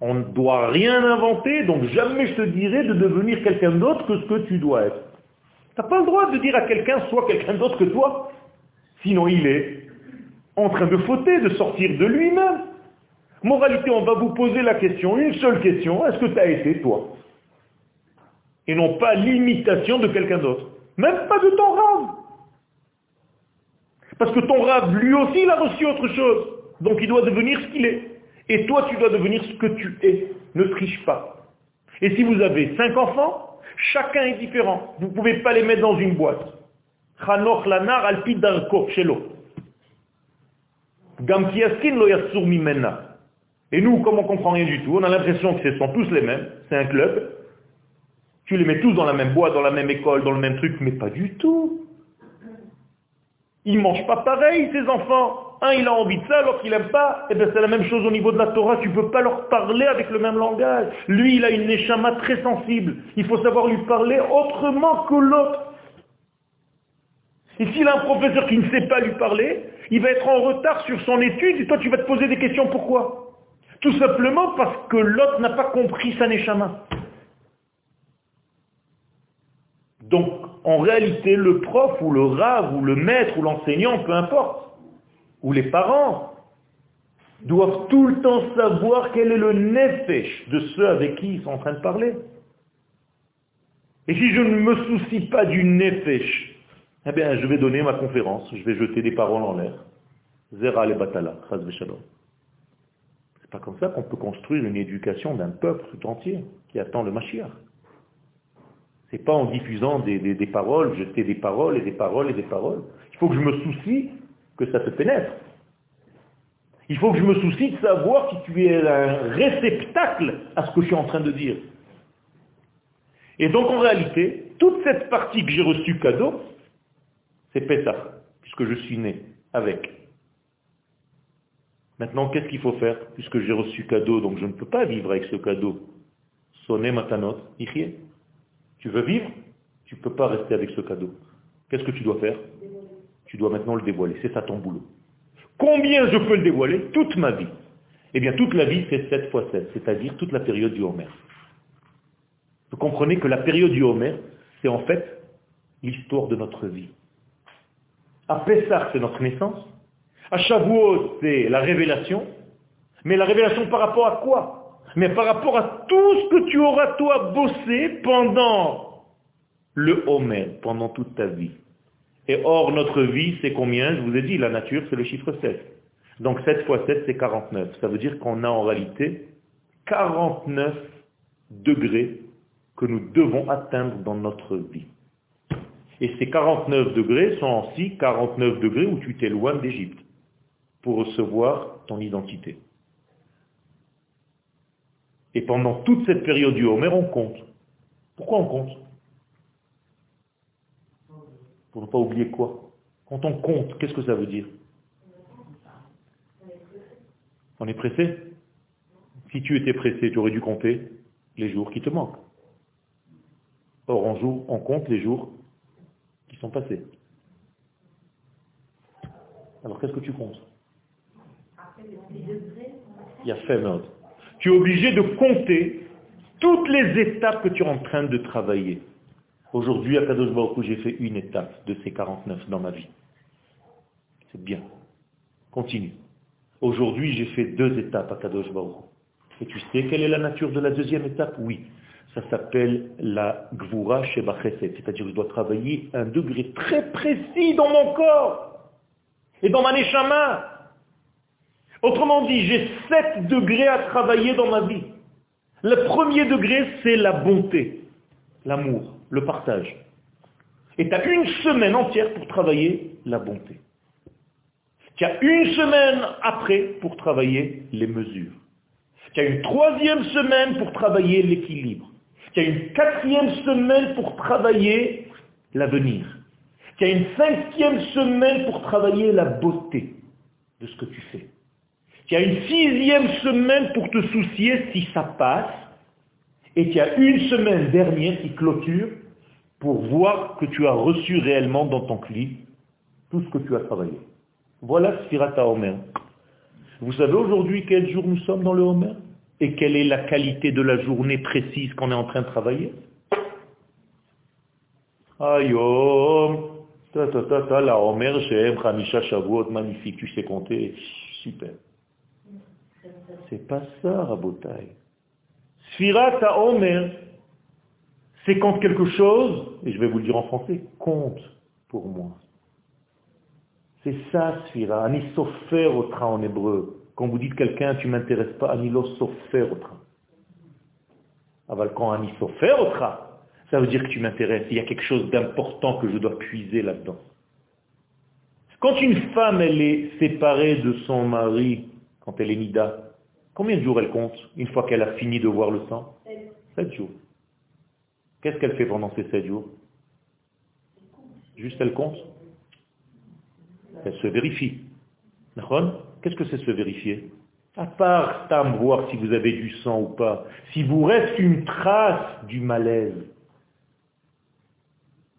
On ne doit rien inventer, donc jamais je te dirai de devenir quelqu'un d'autre que ce que tu dois être. Tu n'as pas le droit de dire à quelqu'un soit quelqu'un d'autre que toi. Sinon il est en train de fauter, de sortir de lui-même. Moralité, on va vous poser la question, une seule question, est-ce que tu as été toi? Et non pas l'imitation de quelqu'un d'autre. Même pas de ton rave. Parce que ton rave, lui aussi, il a reçu autre chose. Donc il doit devenir ce qu'il est. Et toi, tu dois devenir ce que tu es. Ne triche pas. Et si vous avez cinq enfants, chacun est différent. Vous ne pouvez pas les mettre dans une boîte. Chanoch lanar shelo. Gam lo mimena. Et nous, comme on ne comprend rien du tout, on a l'impression que ce sont tous les mêmes, c'est un club. Tu les mets tous dans la même boîte, dans la même école, dans le même truc, mais pas du tout. Ils ne mangent pas pareil, ces enfants. Un, il a envie de ça, l'autre, il n'aime pas. Eh bien, c'est la même chose au niveau de la Torah. Tu ne peux pas leur parler avec le même langage. Lui, il a une neshama très sensible. Il faut savoir lui parler autrement que l'autre. Et s'il a un professeur qui ne sait pas lui parler, il va être en retard sur son étude et toi, tu vas te poser des questions. Pourquoi? Tout simplement parce que l'autre n'a pas compris sa neshama. Donc, en réalité, le prof ou le rave ou le maître ou l'enseignant, peu importe, ou les parents, doivent tout le temps savoir quel est le nefesh de ceux avec qui ils sont en train de parler. Et si je ne me soucie pas du nefesh, eh bien, je vais donner ma conférence, je vais jeter des paroles en l'air. Zera le batala, shalom pas comme ça qu'on peut construire une éducation d'un peuple tout entier qui attend le Mashiach. C'est pas en diffusant des, paroles, jeter des paroles et des paroles et des paroles. Il faut que je me soucie que ça se pénètre. Il faut que je me soucie de savoir si tu es un réceptacle à ce que je suis en train de dire. Et donc en réalité, toute cette partie que j'ai reçue cadeau, c'est Pessah, puisque je suis né avec. Maintenant, qu'est-ce qu'il faut faire Puisque j'ai reçu cadeau, donc je ne peux pas vivre avec ce cadeau? Sonner matanot, ichie. Tu veux vivre Tu ne peux pas rester avec ce cadeau. Qu'est-ce que tu dois faire? Tu dois maintenant le dévoiler. C'est ça ton boulot. Combien je peux le dévoiler? Toute ma vie. Eh bien, toute la vie, c'est 7 fois 7, c'est-à-dire toute la période du Homer. Vous comprenez que la période du Homer, c'est en fait l'histoire de notre vie. À Pessah, c'est notre naissance. À Shavuot, c'est la révélation. Mais la révélation par rapport à quoi? Mais par rapport à tout ce que tu auras toi bossé pendant le Homer, pendant toute ta vie. Et or, notre vie, c'est combien? Je vous ai dit, la nature, c'est le chiffre 7. Donc 7 fois 7, c'est 49. Ça veut dire qu'on a en réalité 49 degrés que nous devons atteindre dans notre vie. Et ces 49 degrés sont aussi 49 degrés où tu t'éloignes d'Égypte pour recevoir ton identité. Et pendant toute cette période du Homer, on compte. Pourquoi on compte? Pour ne pas oublier quoi? Quand on compte, qu'est-ce que ça veut dire? On est pressé? Si tu étais pressé, tu aurais dû compter les jours qui te manquent. Or, on, joue, on compte les jours qui sont passés. Alors, qu'est-ce que tu comptes? Il y a fait Tu es obligé de compter toutes les étapes que tu es en train de travailler. Aujourd'hui, à Kadosh Baruch j'ai fait une étape de ces 49 dans ma vie. C'est bien. Continue. Aujourd'hui, j'ai fait deux étapes à Kadosh Baruch Et tu sais quelle est la nature de la deuxième étape? Oui. Ça s'appelle la Gvura Sheba C'est-à-dire que je dois travailler un degré très précis dans mon corps et dans ma neshama. Autrement dit, j'ai sept degrés à travailler dans ma vie. Le premier degré, c'est la bonté, l'amour, le partage. Et tu as une semaine entière pour travailler la bonté. Tu as une semaine après pour travailler les mesures. Tu as une troisième semaine pour travailler l'équilibre. Tu as une quatrième semaine pour travailler l'avenir. Tu as une cinquième semaine pour travailler la beauté de ce que tu fais. Tu as une sixième semaine pour te soucier si ça passe. Et tu as une semaine dernière qui clôture pour voir que tu as reçu réellement dans ton clip tout ce que tu as travaillé. Voilà Sfirata Omer. Vous savez aujourd'hui quel jour nous sommes dans le Homer Et quelle est la qualité de la journée précise qu'on est en train de travailler? Ayom, ta ta ta ta, la Homer, Shem, Khamisha, Shavuot, magnifique, tu sais compter, super. C'est pas ça, Rabotai. Sfirata Omer, c'est quand quelque chose, et je vais vous le dire en français, compte pour moi. C'est ça, Sfira. Ani sofer en hébreu. Quand vous dites quelqu'un, tu m'intéresses pas, anilo sofer otra. Aval quand ani sofer ça veut dire que tu m'intéresses. Il y a quelque chose d'important que je dois puiser là-dedans. Quand une femme, elle est séparée de son mari, quand elle est nida, combien de jours elle compte une fois qu'elle a fini de voir le sang Sept jours. Qu'est-ce qu'elle fait pendant ces sept jours? Juste elle compte? Elle se vérifie. Qu'est-ce que c'est se vérifier? À part tam, voir si vous avez du sang ou pas. Si vous reste une trace du malaise,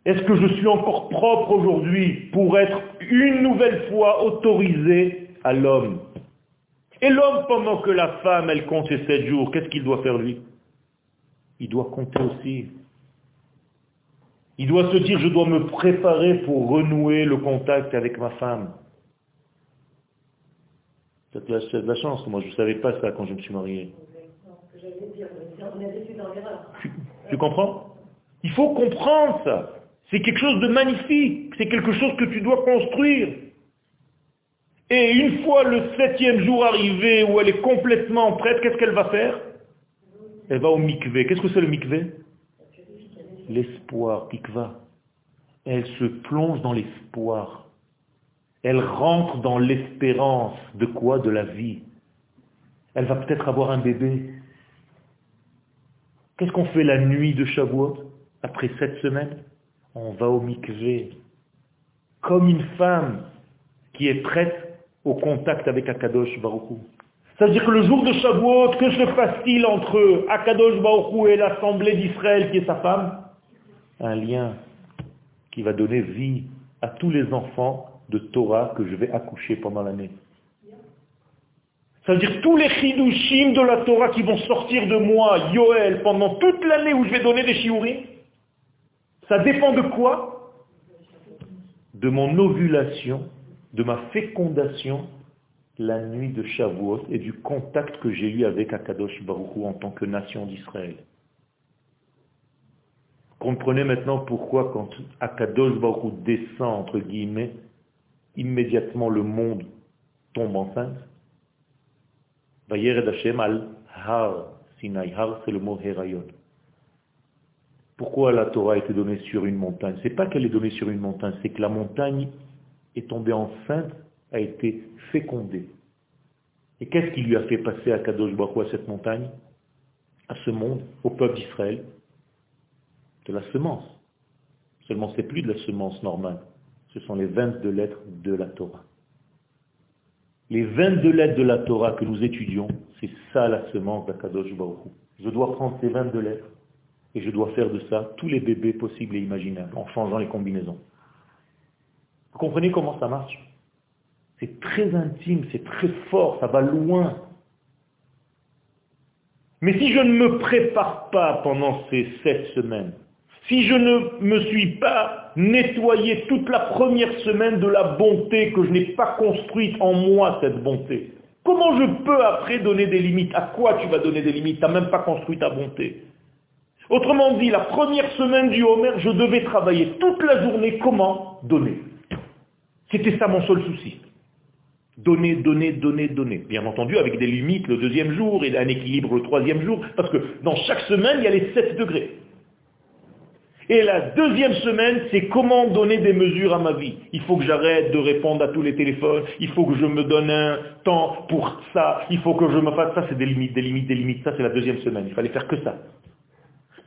est-ce que je suis encore propre aujourd'hui pour être une nouvelle fois autorisé à l'homme? Et l'homme, pendant que la femme, elle compte ses sept jours, qu'est-ce qu'il doit faire lui? Il doit compter aussi. Il doit se dire, je dois me préparer pour renouer le contact avec ma femme. C'est de la chance, moi je ne savais pas ça quand je me suis marié. Tu, comprends? Il faut comprendre ça. C'est quelque chose de magnifique. C'est quelque chose que tu dois construire. Et une fois le septième jour arrivé où elle est complètement prête, qu'est-ce qu'elle va faire? Elle va au mikvé. Qu'est-ce que c'est le mikvé? L'espoir, tikva. Elle se plonge dans l'espoir. Elle rentre dans l'espérance. De quoi? De la vie. Elle va peut-être avoir un bébé. Qu'est-ce qu'on fait la nuit de Shavuot Après sept semaines On va au mikvé. Comme une femme qui est prête au contact avec Akadosh Baruchou. C'est-à-dire que le jour de Shavuot, que se passe-t-il entre Akadosh Baruchou et l'assemblée d'Israël qui est sa femme? Un lien qui va donner vie à tous les enfants de Torah que je vais accoucher pendant l'année. Ça veut dire tous les chidushim de la Torah qui vont sortir de moi, Yoel, pendant toute l'année où je vais donner des shiurim, ça dépend de quoi? De mon ovulation, de ma fécondation la nuit de Shavuot et du contact que j'ai eu avec Akadosh Baruch en tant que nation d'Israël. Comprenez maintenant pourquoi quand Akadosh Baruch descend, entre guillemets, immédiatement le monde tombe enceinte. Hashem al Har Sinaï. Har, c'est le mot Herayon. Pourquoi la Torah a été donnée sur une montagne? C'est pas qu'elle est donnée sur une montagne, c'est que la montagne est tombée enceinte, a été fécondée. Et qu'est-ce qui lui a fait passer à Kadosh Baruch à cette montagne? À ce monde, au peuple d'Israël De la semence. Seulement, c'est plus de la semence normale. Ce sont les 22 lettres de la Torah. Les 22 lettres de la Torah que nous étudions, c'est ça la semence d'Akadosh Baruch Je dois prendre ces 22 lettres et je dois faire de ça tous les bébés possibles et imaginables en changeant les combinaisons. Vous comprenez comment ça marche? C'est très intime, c'est très fort, ça va loin. Mais si je ne me prépare pas pendant ces sept semaines, si je ne me suis pas nettoyé toute la première semaine de la bonté que je n'ai pas construite en moi, cette bonté, comment je peux après donner des limites? À quoi tu vas donner des limites? Tu n'as même pas construit ta bonté. Autrement dit, la première semaine du Homer, je devais travailler toute la journée. Comment Donner? C'était ça mon seul souci. Donner, donner, donner, donner. Bien entendu, avec des limites le deuxième jour et un équilibre le troisième jour, parce que dans chaque semaine, il y a les 7 degrés. Et la deuxième semaine, c'est comment donner des mesures à ma vie. Il faut que j'arrête de répondre à tous les téléphones, il faut que je me donne un temps pour ça, il faut que je me fasse ça, c'est des limites, des limites, des limites. Ça, c'est la deuxième semaine. Il fallait faire que ça.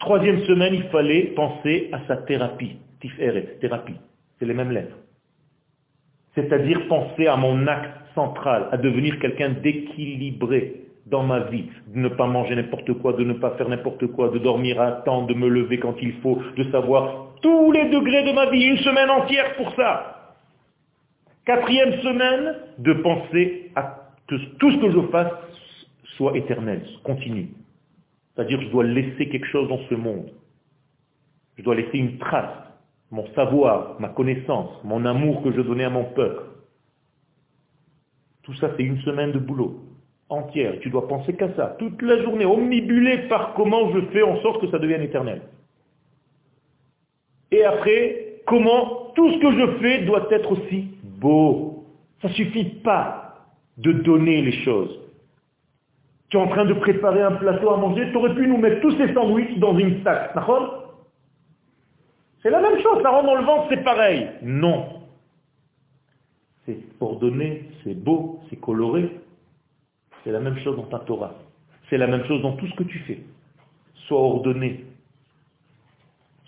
Troisième semaine, il fallait penser à sa thérapie. Tiferet, thérapie. C'est les mêmes lettres. C'est-à-dire penser à mon acte central, à devenir quelqu'un d'équilibré, dans ma vie, de ne pas manger n'importe quoi, de ne pas faire n'importe quoi, de dormir à temps, de me lever quand il faut, de savoir tous les degrés de ma vie, une semaine entière pour ça. Quatrième semaine, de penser à que tout ce que je fasse soit éternel, continue. C'est-à-dire je dois laisser quelque chose dans ce monde. Je dois laisser une trace, mon savoir, ma connaissance, mon amour que je donnais à mon peuple. Tout ça, c'est une semaine de boulot entière. Tu dois penser qu'à ça, toute la journée, omnibulé par comment je fais en sorte que ça devienne éternel. Et après, comment tout ce que je fais doit être aussi beau. Ça ne suffit pas de donner les choses. Tu es en train de préparer un plateau à manger, tu aurais pu nous mettre tous ces sandwichs dans une sac. C'est la même chose, ça rentre dans le ventre, c'est pareil. Non. C'est ordonné, c'est beau, c'est coloré, c'est la même chose dans ta Torah. C'est la même chose dans tout ce que tu fais. Sois ordonné.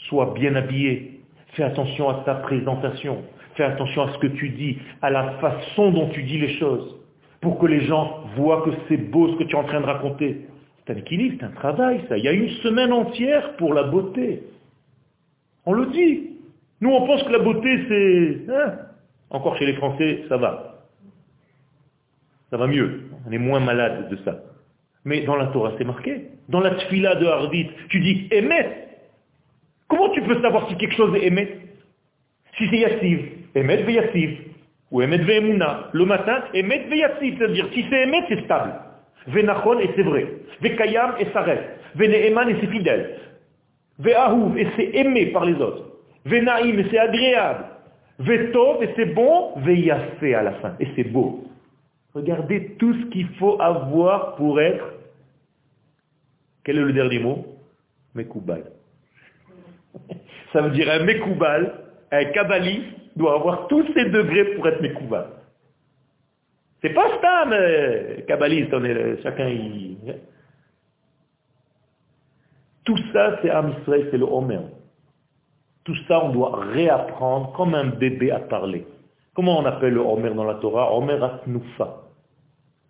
Sois bien habillé. Fais attention à ta présentation. Fais attention à ce que tu dis, à la façon dont tu dis les choses, pour que les gens voient que c'est beau ce que tu es en train de raconter. C'est un équilibre, c'est un travail, ça. Il y a une semaine entière pour la beauté. On le dit. Nous, on pense que la beauté, c'est... Hein Encore chez les Français, ça va. Ça va mieux. On est moins malade de ça. Mais dans la Torah, c'est marqué. Dans la tfila de Hardit, tu dis émet. Comment tu peux savoir si quelque chose est émet Si c'est yassiv, émet ve yassiv. Ou émet ve emuna. Le matin, émet ve yassiv. C'est-à-dire, si c'est émet, c'est stable. Venachon, et c'est vrai. Vekayam, et ça reste. Veneeman, et c'est fidèle. Ve'ahuv, et c'est aimé par les autres. Venaim, et c'est agréable. Vetov, et c'est bon. Ve'yassé à la fin, et c'est beau. Regardez tout ce qu'il faut avoir pour être, quel est le dernier mot? Mekoubal. Ça veut dire un Mekoubal, un Kabbaliste doit avoir tous ces degrés pour être Mekoubal. C'est pas ça, mais Kabbaliste, on est, chacun y... Tout ça, c'est Amisraël, c'est le Homer. Tout ça, on doit réapprendre comme un bébé à parler. Comment on appelle le Homer dans la Torah? Homer Atnufa.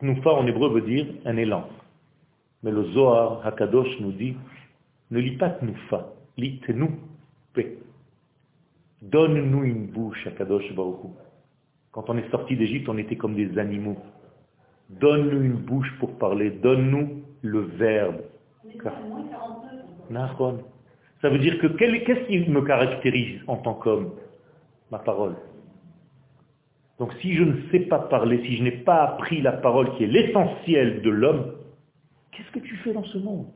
Knufa en hébreu veut dire un élan. Mais le Zohar Hakadosh nous dit, ne lis pas Knufa, lis Tenu Donne-nous une bouche, Hakadosh Baruch Quand on est sorti d'Égypte, on était comme des animaux. Donne-nous une bouche pour parler, donne-nous le verbe. Ça veut dire que qu'est-ce qui me caractérise en tant qu'homme Ma parole. Donc si je ne sais pas parler, si je n'ai pas appris la parole qui est l'essentiel de l'homme, qu'est-ce que tu fais dans ce monde?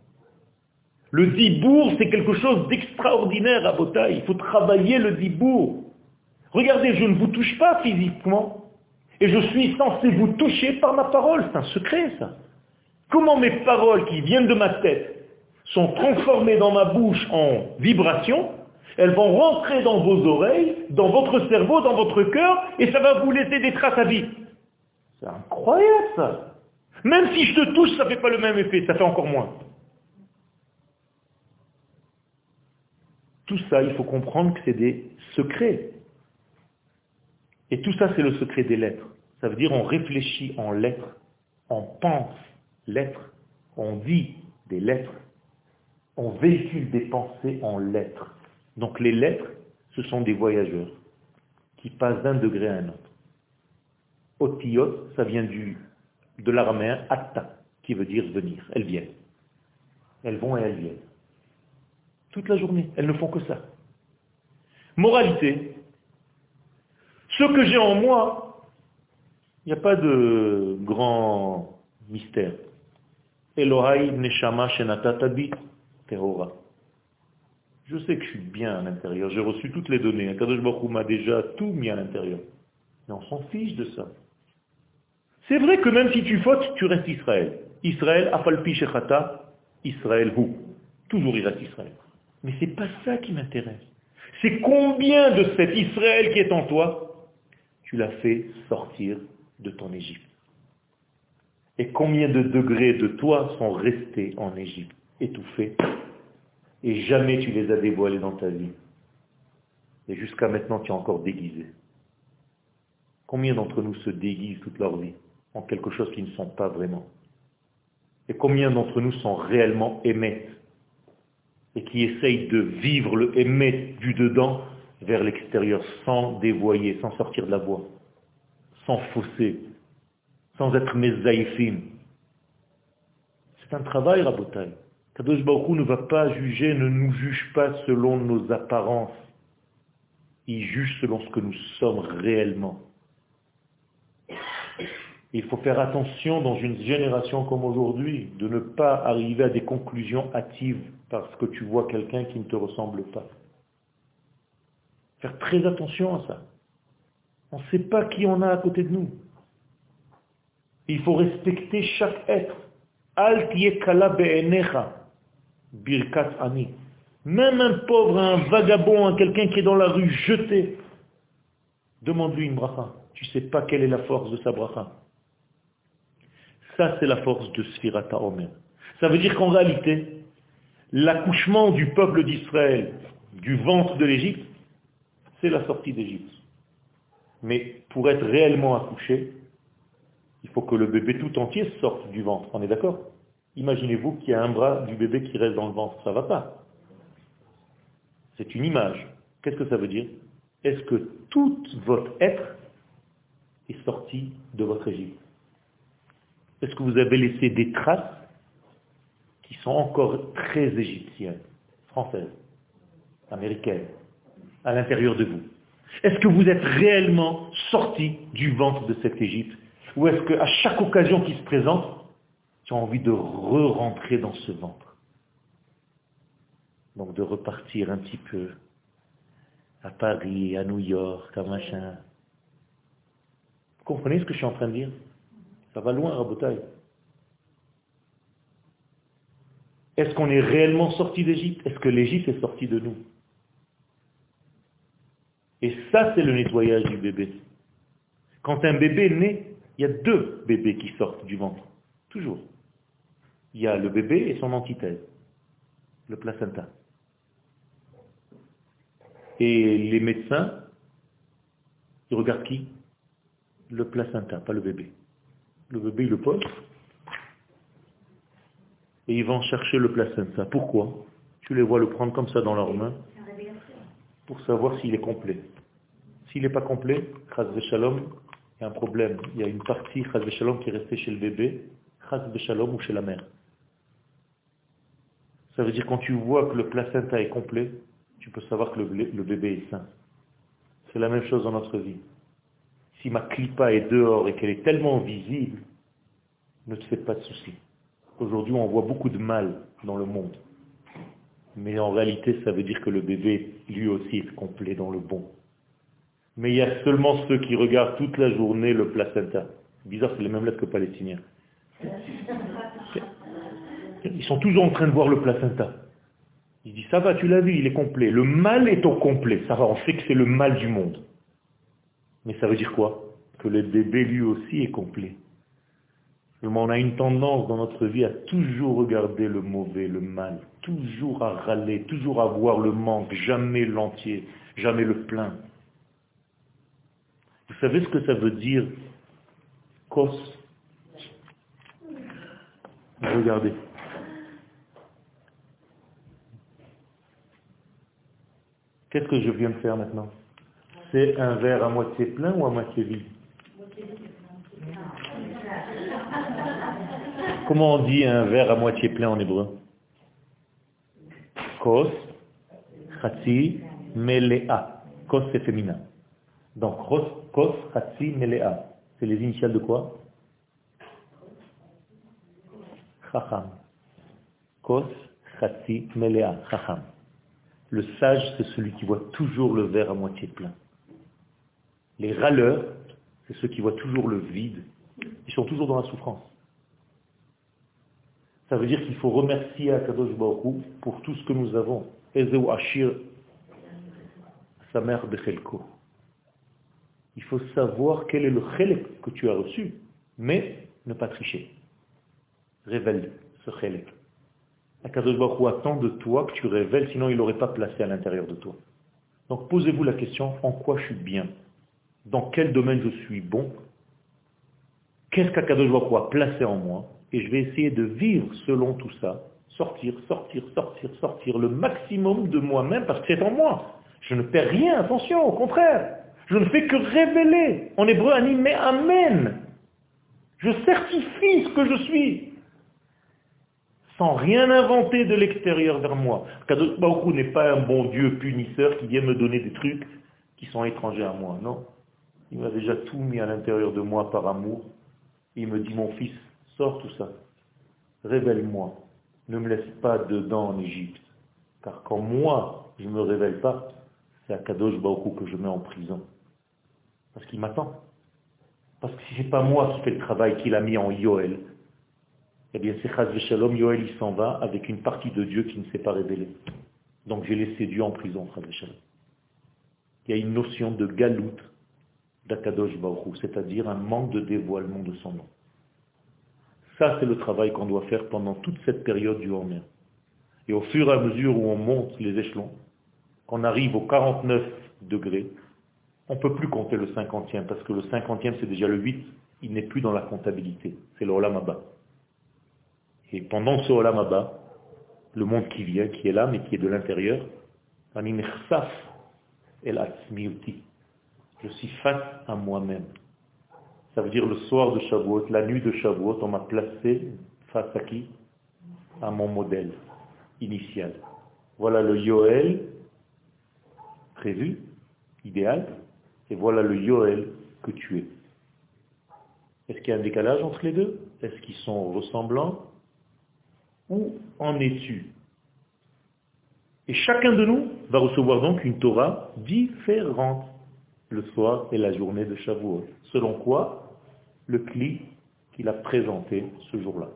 Le dibour, c'est quelque chose d'extraordinaire à Bota. Il faut travailler le dibour. Regardez, je ne vous touche pas physiquement. Et je suis censé vous toucher par ma parole. C'est un secret, ça. Comment mes paroles qui viennent de ma tête sont transformées dans ma bouche en vibrations, elles vont rentrer dans vos oreilles, dans votre cerveau, dans votre cœur, et ça va vous laisser des traces à vie. C'est incroyable ça. Même si je te touche, ça ne fait pas le même effet, ça fait encore moins. Tout ça, il faut comprendre que c'est des secrets. Et tout ça, c'est le secret des lettres. Ça veut dire on réfléchit en lettres, on pense lettres, on dit des lettres, on véhicule des pensées en lettres. Donc les lettres, ce sont des voyageurs qui passent d'un degré à un autre. Otiot, ça vient du, de l'araméen atta, qui veut dire venir. Elles viennent. Elles vont et elles viennent. Toute la journée. Elles ne font que ça. Moralité. Ce que j'ai en moi, il n'y a pas de grand mystère. Je sais que je suis bien à l'intérieur. J'ai reçu toutes les données. Kadosh Baruch m'a déjà tout mis à l'intérieur. Mais on s'en fiche de ça. C'est vrai que même si tu fautes, tu restes Israël. Israël, Afalpi Shechata, Israël Hu. Toujours il reste Israël. Mais c'est pas ça qui m'intéresse. C'est combien de cet Israël qui est en toi, tu l'as fait sortir de ton Égypte. Et combien de degrés de toi sont restés en Égypte, étouffés, et jamais tu les as dévoilés dans ta vie. Et jusqu'à maintenant, tu es encore déguisé. Combien d'entre nous se déguisent toute leur vie en quelque chose qui ne sont pas vraiment? Et combien d'entre nous sont réellement émettent et qui essayent de vivre le émet du dedans vers l'extérieur sans dévoyer, sans sortir de la voie, sans fausser, sans être zaïfim. C'est un travail, Rabotai. Kadosh Baruch ne va pas juger, ne nous juge pas selon nos apparences. Il juge selon ce que nous sommes réellement. Il faut faire attention dans une génération comme aujourd'hui de ne pas arriver à des conclusions hâtives parce que tu vois quelqu'un qui ne te ressemble pas. Faire très attention à ça. On ne sait pas qui on a à côté de nous. Il faut respecter chaque être. Al birkat ani. Même un pauvre, un vagabond, un quelqu'un qui est dans la rue jeté, demande-lui une bracha. Tu ne sais pas quelle est la force de sa bracha. Ça, c'est la force de Sfirata Omer. Ça veut dire qu'en réalité, l'accouchement du peuple d'Israël, du ventre de l'Égypte, c'est la sortie d'Égypte. Mais pour être réellement accouché, il faut que le bébé tout entier sorte du ventre. On est d'accord? Imaginez-vous qu'il y a un bras du bébé qui reste dans le ventre. Ça ne va pas. C'est une image. Qu'est-ce que ça veut dire? Est-ce que tout votre être est sorti de votre Égypte Est-ce que vous avez laissé des traces qui sont encore très égyptiennes, françaises, américaines, à l'intérieur de vous? Est-ce que vous êtes réellement sorti du ventre de cette Égypte? Ou est-ce qu'à chaque occasion qui se présente, tu as envie de re-rentrer dans ce ventre. Donc de repartir un petit peu à Paris, à New York, à machin. Vous comprenez ce que je suis en train de dire? Ça va loin, Rabotaille. Est-ce qu'on est réellement sorti d'Égypte? Est-ce que l'Égypte est sortie de nous? Et ça, c'est le nettoyage du bébé. Quand un bébé naît, il y a deux bébés qui sortent du ventre. Toujours il y a le bébé et son antithèse, le placenta. Et les médecins, ils regardent qui? Le placenta, pas le bébé. Le bébé, il le pose. Et ils vont chercher le placenta. Pourquoi? Tu les vois le prendre comme ça dans leurs mains pour savoir s'il est complet. S'il n'est pas complet, Shalom, il y a un problème. Il y a une partie Shalom qui est restée chez le bébé, Shalom ou chez la mère. Ça veut dire quand tu vois que le placenta est complet, tu peux savoir que le, bébé est sain. C'est la même chose dans notre vie. Si ma clipa est dehors et qu'elle est tellement visible, ne te fais pas de soucis. Aujourd'hui, on voit beaucoup de mal dans le monde. Mais en réalité, ça veut dire que le bébé, lui aussi, est complet dans le bon. Mais il y a seulement ceux qui regardent toute la journée le placenta. Bizarre, c'est les mêmes lettres que palestiniens. Ils sont toujours en train de voir le placenta. Il dit, ça va, tu l'as vu, il est complet. Le mal est au complet. Ça va, on sait que c'est le mal du monde. Mais ça veut dire quoi? Que le bébé lui aussi est complet. On a une tendance dans notre vie à toujours regarder le mauvais, le mal, toujours à râler, toujours à voir le manque, jamais l'entier, jamais le plein. Vous savez ce que ça veut dire? Kos Regardez. Qu'est-ce que je viens de faire maintenant? C'est un verre à moitié plein ou à moitié vide? Comment on dit un verre à moitié plein en hébreu? Kos, Chatsi, Melea. Kos c'est féminin. Donc Kos, Chatsi, Melea. C'est les initiales de quoi? Chacham. Kos, Chatsi, Melea. Chacham. Le sage, c'est celui qui voit toujours le verre à moitié plein. Les râleurs, c'est ceux qui voient toujours le vide. Ils sont toujours dans la souffrance. Ça veut dire qu'il faut remercier Akadosh Baruch pour tout ce que nous avons. Ezeu Ashir, sa mère Bechelko. Il faut savoir quel est le chelek que tu as reçu, mais ne pas tricher. Révèle ce chelek. Akadosh Baruch attend de toi que tu révèles, sinon il n'aurait pas placé à l'intérieur de toi. Donc posez-vous la question, en quoi je suis bien? Dans quel domaine je suis bon? Qu'est-ce qu'Akadosh Baruch a placé en moi? Et je vais essayer de vivre selon tout ça, sortir, sortir, sortir, sortir le maximum de moi-même parce que c'est en moi. Je ne perds rien, attention, au contraire. Je ne fais que révéler. En hébreu, animé, amen. Je certifie ce que je suis. Sans rien inventer de l'extérieur vers moi. Kadosh Baruch n'est pas un bon Dieu punisseur qui vient me donner des trucs qui sont étrangers à moi. Non. Il m'a déjà tout mis à l'intérieur de moi par amour. Il me dit, mon fils, Sors tout ça. Révèle-moi. Ne me laisse pas dedans en Égypte. Car quand moi, je ne me révèle pas, c'est à Kadosh Baoku que je mets en prison. Parce qu'il m'attend. Parce que si ce n'est pas moi qui fais le travail qu'il a mis en Yoel, eh bien c'est Chaz Shalom, Yoel il s'en va avec une partie de Dieu qui ne s'est pas révélée. Donc j'ai laissé Dieu en prison, Chaz Shalom. Il y a une notion de galoute d'Akadosh Baruch c'est-à-dire un manque de dévoilement de son nom. Ça, c'est le travail qu'on doit faire pendant toute cette période du Homer. Et au fur et à mesure où on monte les échelons, qu'on arrive aux 49 degrés, on ne peut plus compter le 50e, parce que le 50e, c'est déjà le 8, il n'est plus dans la comptabilité, c'est le Olam Et pendant ce Olam le monde qui vient, qui est là, mais qui est de l'intérieur, je suis face à moi-même. Ça veut dire le soir de Shavuot, la nuit de Shavuot, on m'a placé face à qui? À mon modèle initial. Voilà le Yoel prévu, idéal, et voilà le Yoel que tu es. Est-ce qu'il y a un décalage entre les deux? Est-ce qu'ils sont ressemblants? Où en es-tu? Et chacun de nous va recevoir donc une Torah différente le soir et la journée de Shavuot. Selon quoi? Le cli qu'il a présenté ce jour-là.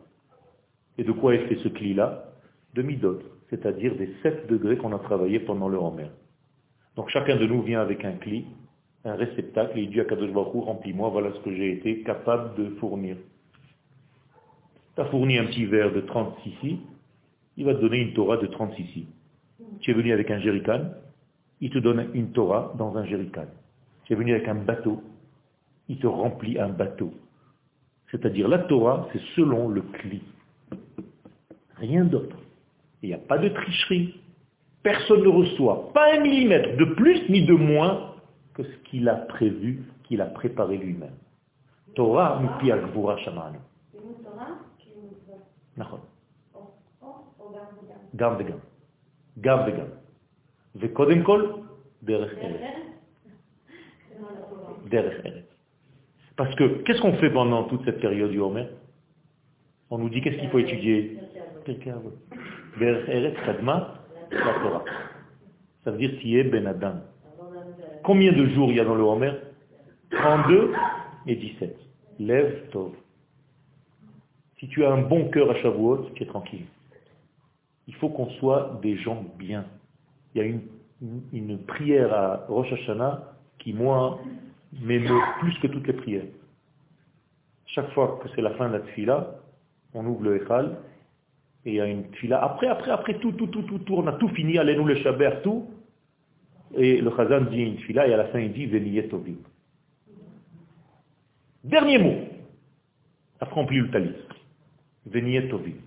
Et de quoi est fait ce cli-là? De midot, c'est-à-dire des 7 degrés qu'on a travaillé pendant le Homer. Donc chacun de nous vient avec un cli, un réceptacle, et il dit à Kadosh Baruch remplis-moi, voilà ce que j'ai été capable de fournir. Tu as fourni un petit verre de 36 il va te donner une Torah de 36 Tu es venu avec un jerrycan, il te donne une Torah dans un jerrycan. Tu es venu avec un bateau, il te remplit un bateau. C'est-à-dire la Torah, c'est selon le cli. Rien d'autre. Il n'y a pas de tricherie. Personne ne reçoit pas un millimètre de plus ni de moins que ce qu'il a prévu, qu'il a préparé lui-même. Torah mipi agvura shamanu. גם וגם. גם וגם. וקודם כל, דרך ארץ. דרך ארץ. Parce que qu'est-ce qu'on fait pendant toute cette période du Homer On nous dit qu'est-ce qu'il faut étudier Ça veut dire est Ben Adam. Combien de jours il y a dans le Homer 32 et 17. Lève Tov. Si tu as un bon cœur à Shavuot, tu es tranquille. Il faut qu'on soit des gens bien. Il y a une, une prière à Rosh Hashanah qui, moi, m'émeut plus que toutes les prières. Chaque fois que c'est la fin de la tfila, on ouvre le Echal, et il y a une tfila. Après, après, après, tout, tout, tout, tout, tout, on a tout fini, allez-nous le Shaber, tout. Et le Chazan dit une tfila, et à la fin il dit Veniyet Tovim. Dernier mot. Après on le talis. Tovim.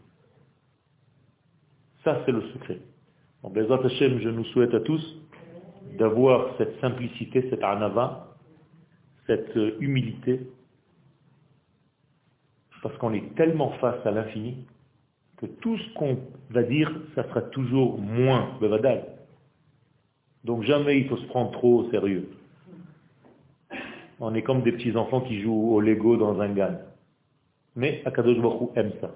Ça c'est le secret. En Bezat Hashem, je nous souhaite à tous d'avoir cette simplicité, cette anava, cette humilité, parce qu'on est tellement face à l'infini que tout ce qu'on va dire, ça sera toujours moins bevadal. Donc jamais il faut se prendre trop au sérieux. On est comme des petits enfants qui jouent au Lego dans un gan. Mais Akadosh Baruch aime ça.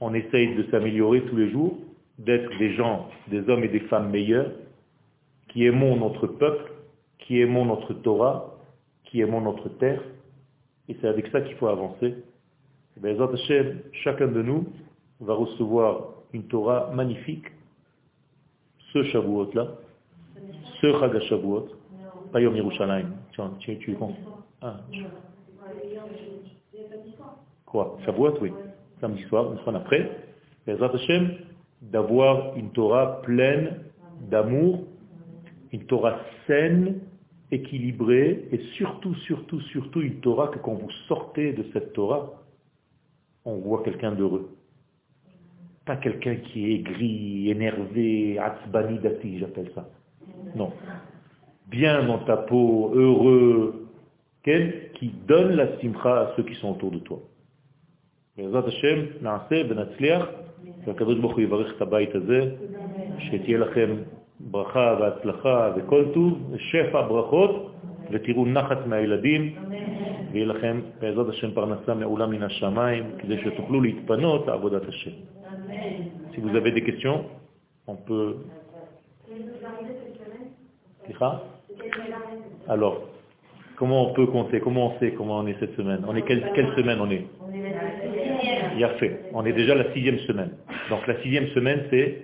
On essaye de s'améliorer tous les jours, d'être des gens, des hommes et des femmes meilleurs, qui aimons notre peuple, qui aimons notre Torah, qui aimons notre terre, et c'est avec ça qu'il faut avancer. Ben, chacun de nous va recevoir une Torah magnifique, ce Shavuot-là, ce Chag Shavuot, pas Yerushalayim. Tu, tu, tu. Quoi Shavuot, oui. Samedi soir, une semaine après. Bezat Hashem, d'avoir une Torah pleine d'amour, une Torah saine, équilibré et surtout, surtout, surtout une Torah que quand vous sortez de cette Torah, on voit quelqu'un d'heureux. Pas quelqu'un qui est gris, énervé, atzbani dati, j'appelle ça. Non. Bien dans ta peau, heureux, quel qui donne la simcha à ceux qui sont autour de toi. ברכה והצלחה וכל טוב, שפע ברכות, ותראו נחת מהילדים, ויהיה לכם בעזרת השם פרנסה מעולה מן השמיים, כדי שתוכלו להתפנות לעבודת השם. Si vous avez des questions, on peut... Alors, comment on peut compter Comment on sait comment on est cette semaine On est quelle, quelle semaine on est Il Y a fait. On est déjà la sixième semaine. Donc la sixième semaine, c'est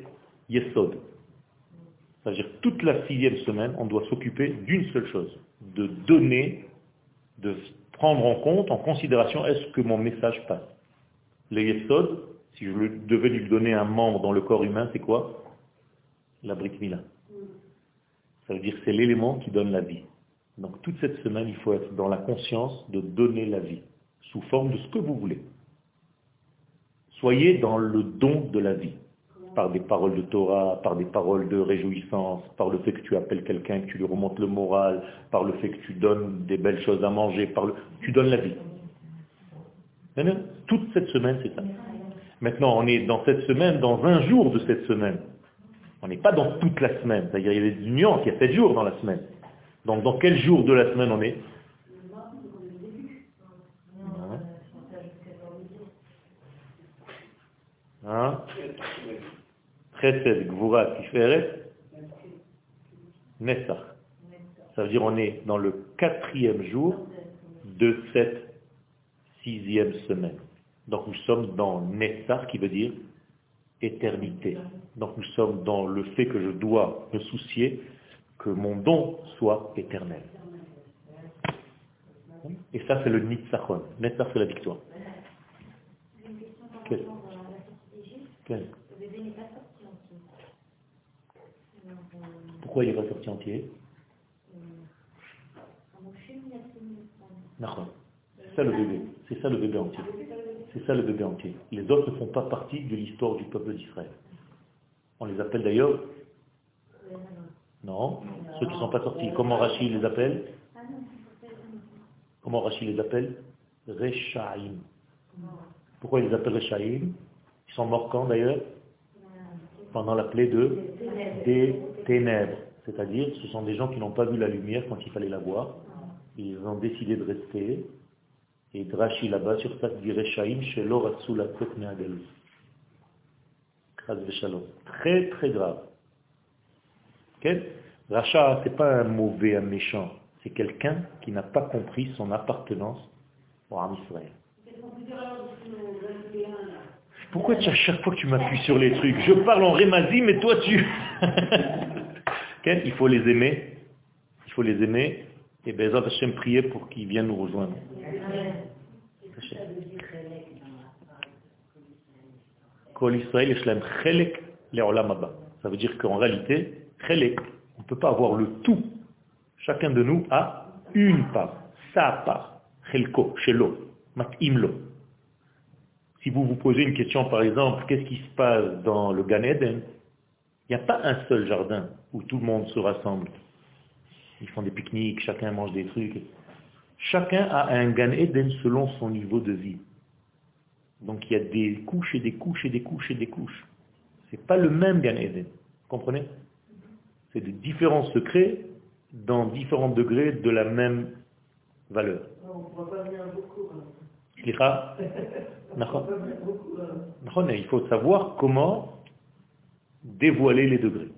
Yesod. C'est-à-dire toute la sixième semaine, on doit s'occuper d'une seule chose, de donner, de prendre en compte, en considération, est-ce que mon message passe Le Yesod, si je devais lui donner un membre dans le corps humain, c'est quoi? La Brit Mila. Ça veut dire que c'est l'élément qui donne la vie. Donc toute cette semaine, il faut être dans la conscience de donner la vie, sous forme de ce que vous voulez. Soyez dans le don de la vie par des paroles de Torah, par des paroles de réjouissance, par le fait que tu appelles quelqu'un, que tu lui remontes le moral, par le fait que tu donnes des belles choses à manger, par le... tu donnes la vie. Toute cette semaine, c'est ça. Maintenant, on est dans cette semaine, dans un jour de cette semaine. On n'est pas dans toute la semaine. C'est-à-dire, il y a des nuances, il y a sept jours dans la semaine. Donc, dans quel jour de la semaine on est Hein Chesed, Gvura, Tiferet. Ça veut dire on est dans le quatrième jour de cette sixième semaine. Donc nous sommes dans Nessach qui veut dire éternité. Donc nous sommes dans le fait que je dois me soucier que mon don soit éternel. Et ça c'est le Nitzachon. Netzach c'est la victoire. Pourquoi il n'est pas sorti entier C'est ça le bébé. C'est ça le bébé entier. C'est ça le bébé entier. Les autres ne font pas partie de l'histoire du peuple d'Israël. On les appelle d'ailleurs Non. Ceux qui ne sont pas sortis. Comment Rachid les appelle? Comment Rachid les appelle? Rechaim. Pourquoi ils les appellent Rechaim? Ils sont morts quand d'ailleurs? Pendant la plaie de des ténèbres. C'est-à-dire, ce sont des gens qui n'ont pas vu la lumière quand il fallait la voir. Ils ont décidé de rester. Et Drachi là-bas, sur ça, dit Rechaim, Shelo la Très, très grave. Racha, ce n'est pas un mauvais, un méchant. C'est quelqu'un qui n'a pas compris son appartenance au Ram Israël. Pourquoi tu, à chaque fois que tu m'appuies sur les trucs Je parle en rémazi, mais toi tu... Il faut les aimer. Il faut les aimer. Et ben, Hashem prier pour qu'ils viennent nous rejoindre. Ça veut dire qu'en réalité, on ne peut pas avoir le tout. Chacun de nous a une part, sa part, chelko, shelo, matimlo. Si vous vous posez une question, par exemple, qu'est-ce qui se passe dans le Gan Eden? Il n'y a pas un seul jardin où tout le monde se rassemble. Ils font des pique-niques, chacun mange des trucs. Chacun a un Gan Eden selon son niveau de vie. Donc il y a des couches et des couches et des couches et des couches. Ce n'est pas le même Gan Eden. Comprenez? C'est de différents secrets dans différents degrés de la même valeur. Il faut savoir comment dévoiler les degrés.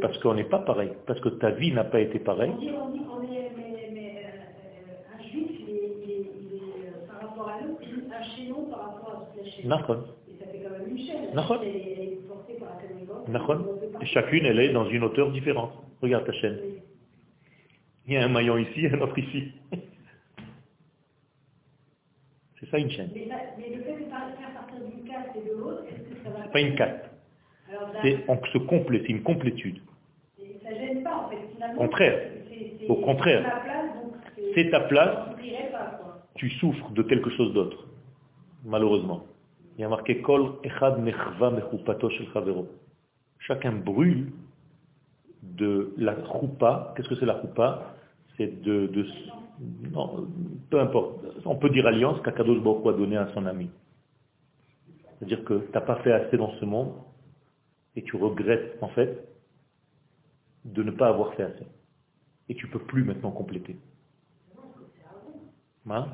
Parce qu'on n'est pas pareil. Parce que ta vie n'a pas été pareille. On dit, on dit, on est, mais, mais euh, un juif, il est, il est, il est euh, par rapport à l'autre, un chaînon par rapport à toute la chaîne. Et ça fait quand même une chaîne. D'accord. Elle est, elle est portée par la Kanégote. D'accord. Et chacune, elle est dans une hauteur différente. Regarde ta chaîne. Il y a un maillon ici, un autre ici. C'est ça une chaîne. Mais, ça- mais le fait de faire partir d'une carte et de l'autre, est-ce que ça va C'est pas une carte. C'est se complète, une complétude. contraire. Au contraire. C'est ta place, tu souffres de quelque chose d'autre, malheureusement. Il y a marqué Kol echad mechva chavero. Chacun brûle de la choupa. Qu'est-ce que c'est la choupa? C'est de, non, peu importe. On peut dire alliance qu'Akadosh Baruch a donné à son ami. C'est-à-dire que tu n'as pas fait assez dans ce monde et tu regrettes en fait de ne pas avoir fait assez. Et tu peux plus maintenant compléter. Hein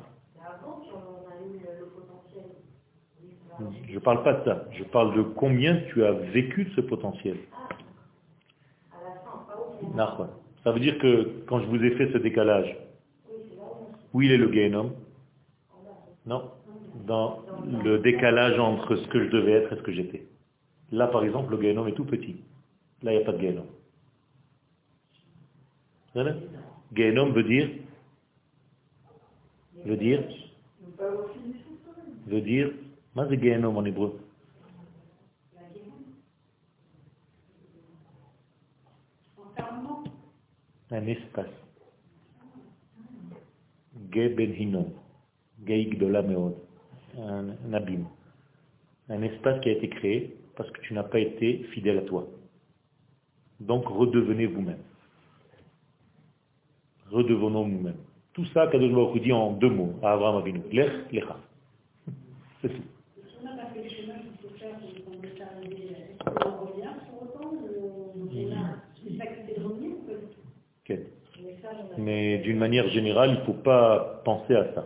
Je ne parle pas de ça. Je parle de combien tu as vécu de ce potentiel. D'accord. Ça veut dire que quand je vous ai fait ce décalage, où il est le Gehenom Non. Dans le décalage entre ce que je devais être et ce que j'étais. Là, par exemple, le gaénome est tout petit. Là, il n'y a pas de gaénome. Voilà. Gaénome veut dire veut dire veut dire mais c'est gaénome en hébreu. Un espace. Gay ben de Un abîme. Un espace qui a été créé parce que tu n'as pas été fidèle à toi. Donc redevenez vous-même. Redevenons nous-mêmes. Tout ça, Kadosh Baruch dit en deux mots à Abraham Avinu. Lech, lecha. C'est tout. Mais d'une manière générale, il ne faut pas penser à ça.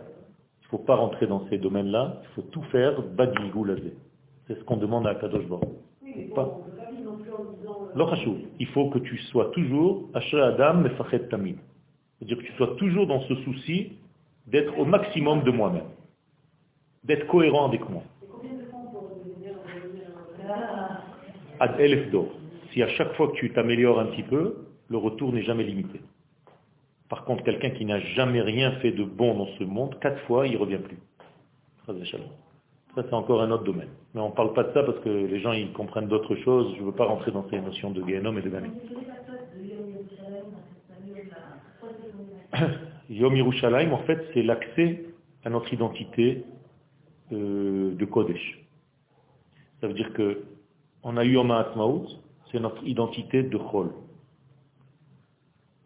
Il ne faut pas rentrer dans ces domaines-là. Il faut tout faire badilgou lazé. C'est ce qu'on demande à Kadosh Baruch. Oui, Pas. disant... euh. Il faut que tu sois toujours Asher Adam Mefachet Tamid. C'est-à-dire que tu sois toujours dans ce souci d'être au maximum de moi-même. D'être cohérent avec moi. Revenir Ah, Ad elef d'or. Si à chaque fois que tu t'améliores un petit peu, le retour n'est jamais limité. Par contre, quelqu'un qui n'a jamais rien fait de bon dans ce monde, quatre fois, il ne revient plus. Ça, c'est encore un autre domaine. Mais on ne parle pas de ça parce que les gens, ils comprennent d'autres choses. Je ne veux pas rentrer dans ces notions de Gehenom et de Ganem. Yom Yerushalayim, en fait, c'est l'accès à notre identité euh, de Kodesh. Ça veut dire que on a eu Yom HaAtzmaut, c'est notre identité de Chol.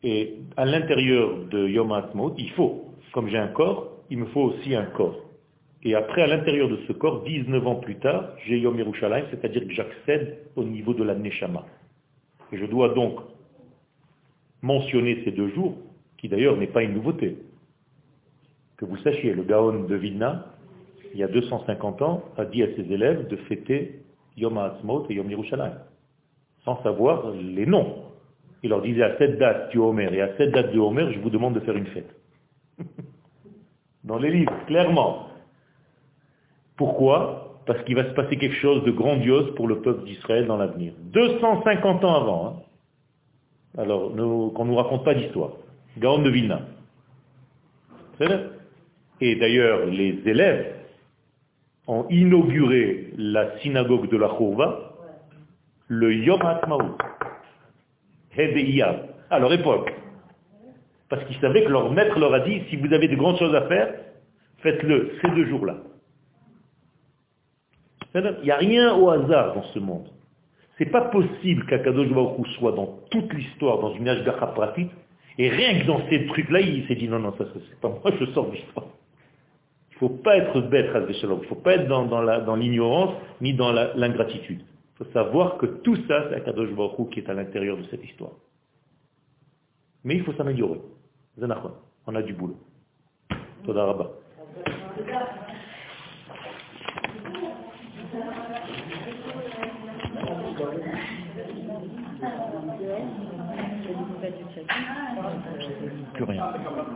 Et à l'intérieur de Yom HaAtzmaut, il faut, comme j'ai un corps, il me faut aussi un corps. Et après, à l'intérieur de ce corps, 19 ans plus tard, j'ai Yom Yerushalayim, c'est-à-dire que j'accède au niveau de la Neshama. Et je dois donc mentionner ces deux jours, qui d'ailleurs n'est pas une nouveauté. Que vous sachiez, le Gaon de Vilna, il y a 250 ans, a dit à ses élèves de fêter Yom HaAtzmaut et Yom Yerushalayim, sans savoir les noms. Il leur disait à cette date du Homer et à cette date du Homer, je vous demande de faire une fête. Dans les livres, clairement. Pourquoi? Parce qu'il va se passer quelque chose de grandiose pour le peuple d'Israël dans l'avenir. 250 ans avant. Hein. Alors, qu'on ne nous raconte pas d'histoire. Gaon de Vilna. Et d'ailleurs, les élèves ont inauguré la synagogue de la Chourva le Yom HaTmaout, à leur époque. Parce qu'ils savaient que leur maître leur a dit, si vous avez de grandes choses à faire, faites-le ces deux jours-là. Il n'y a rien au hasard dans ce monde. C'est pas possible qu'Akadosh Baruch soit dans toute l'histoire, dans une Ashgacha pratique, et rien que dans ces trucs-là, il s'est dit non, non, ça c'est pas moi, je sors de l'histoire. Il ne faut pas être bête, il ne faut pas être dans, l'ignorance ni dans l'ingratitude. Il faut savoir que tout ça, c'est Akadosh Baruch qui est à l'intérieur de cette histoire. Mais il faut s'améliorer. On a du boulot. Plus rien.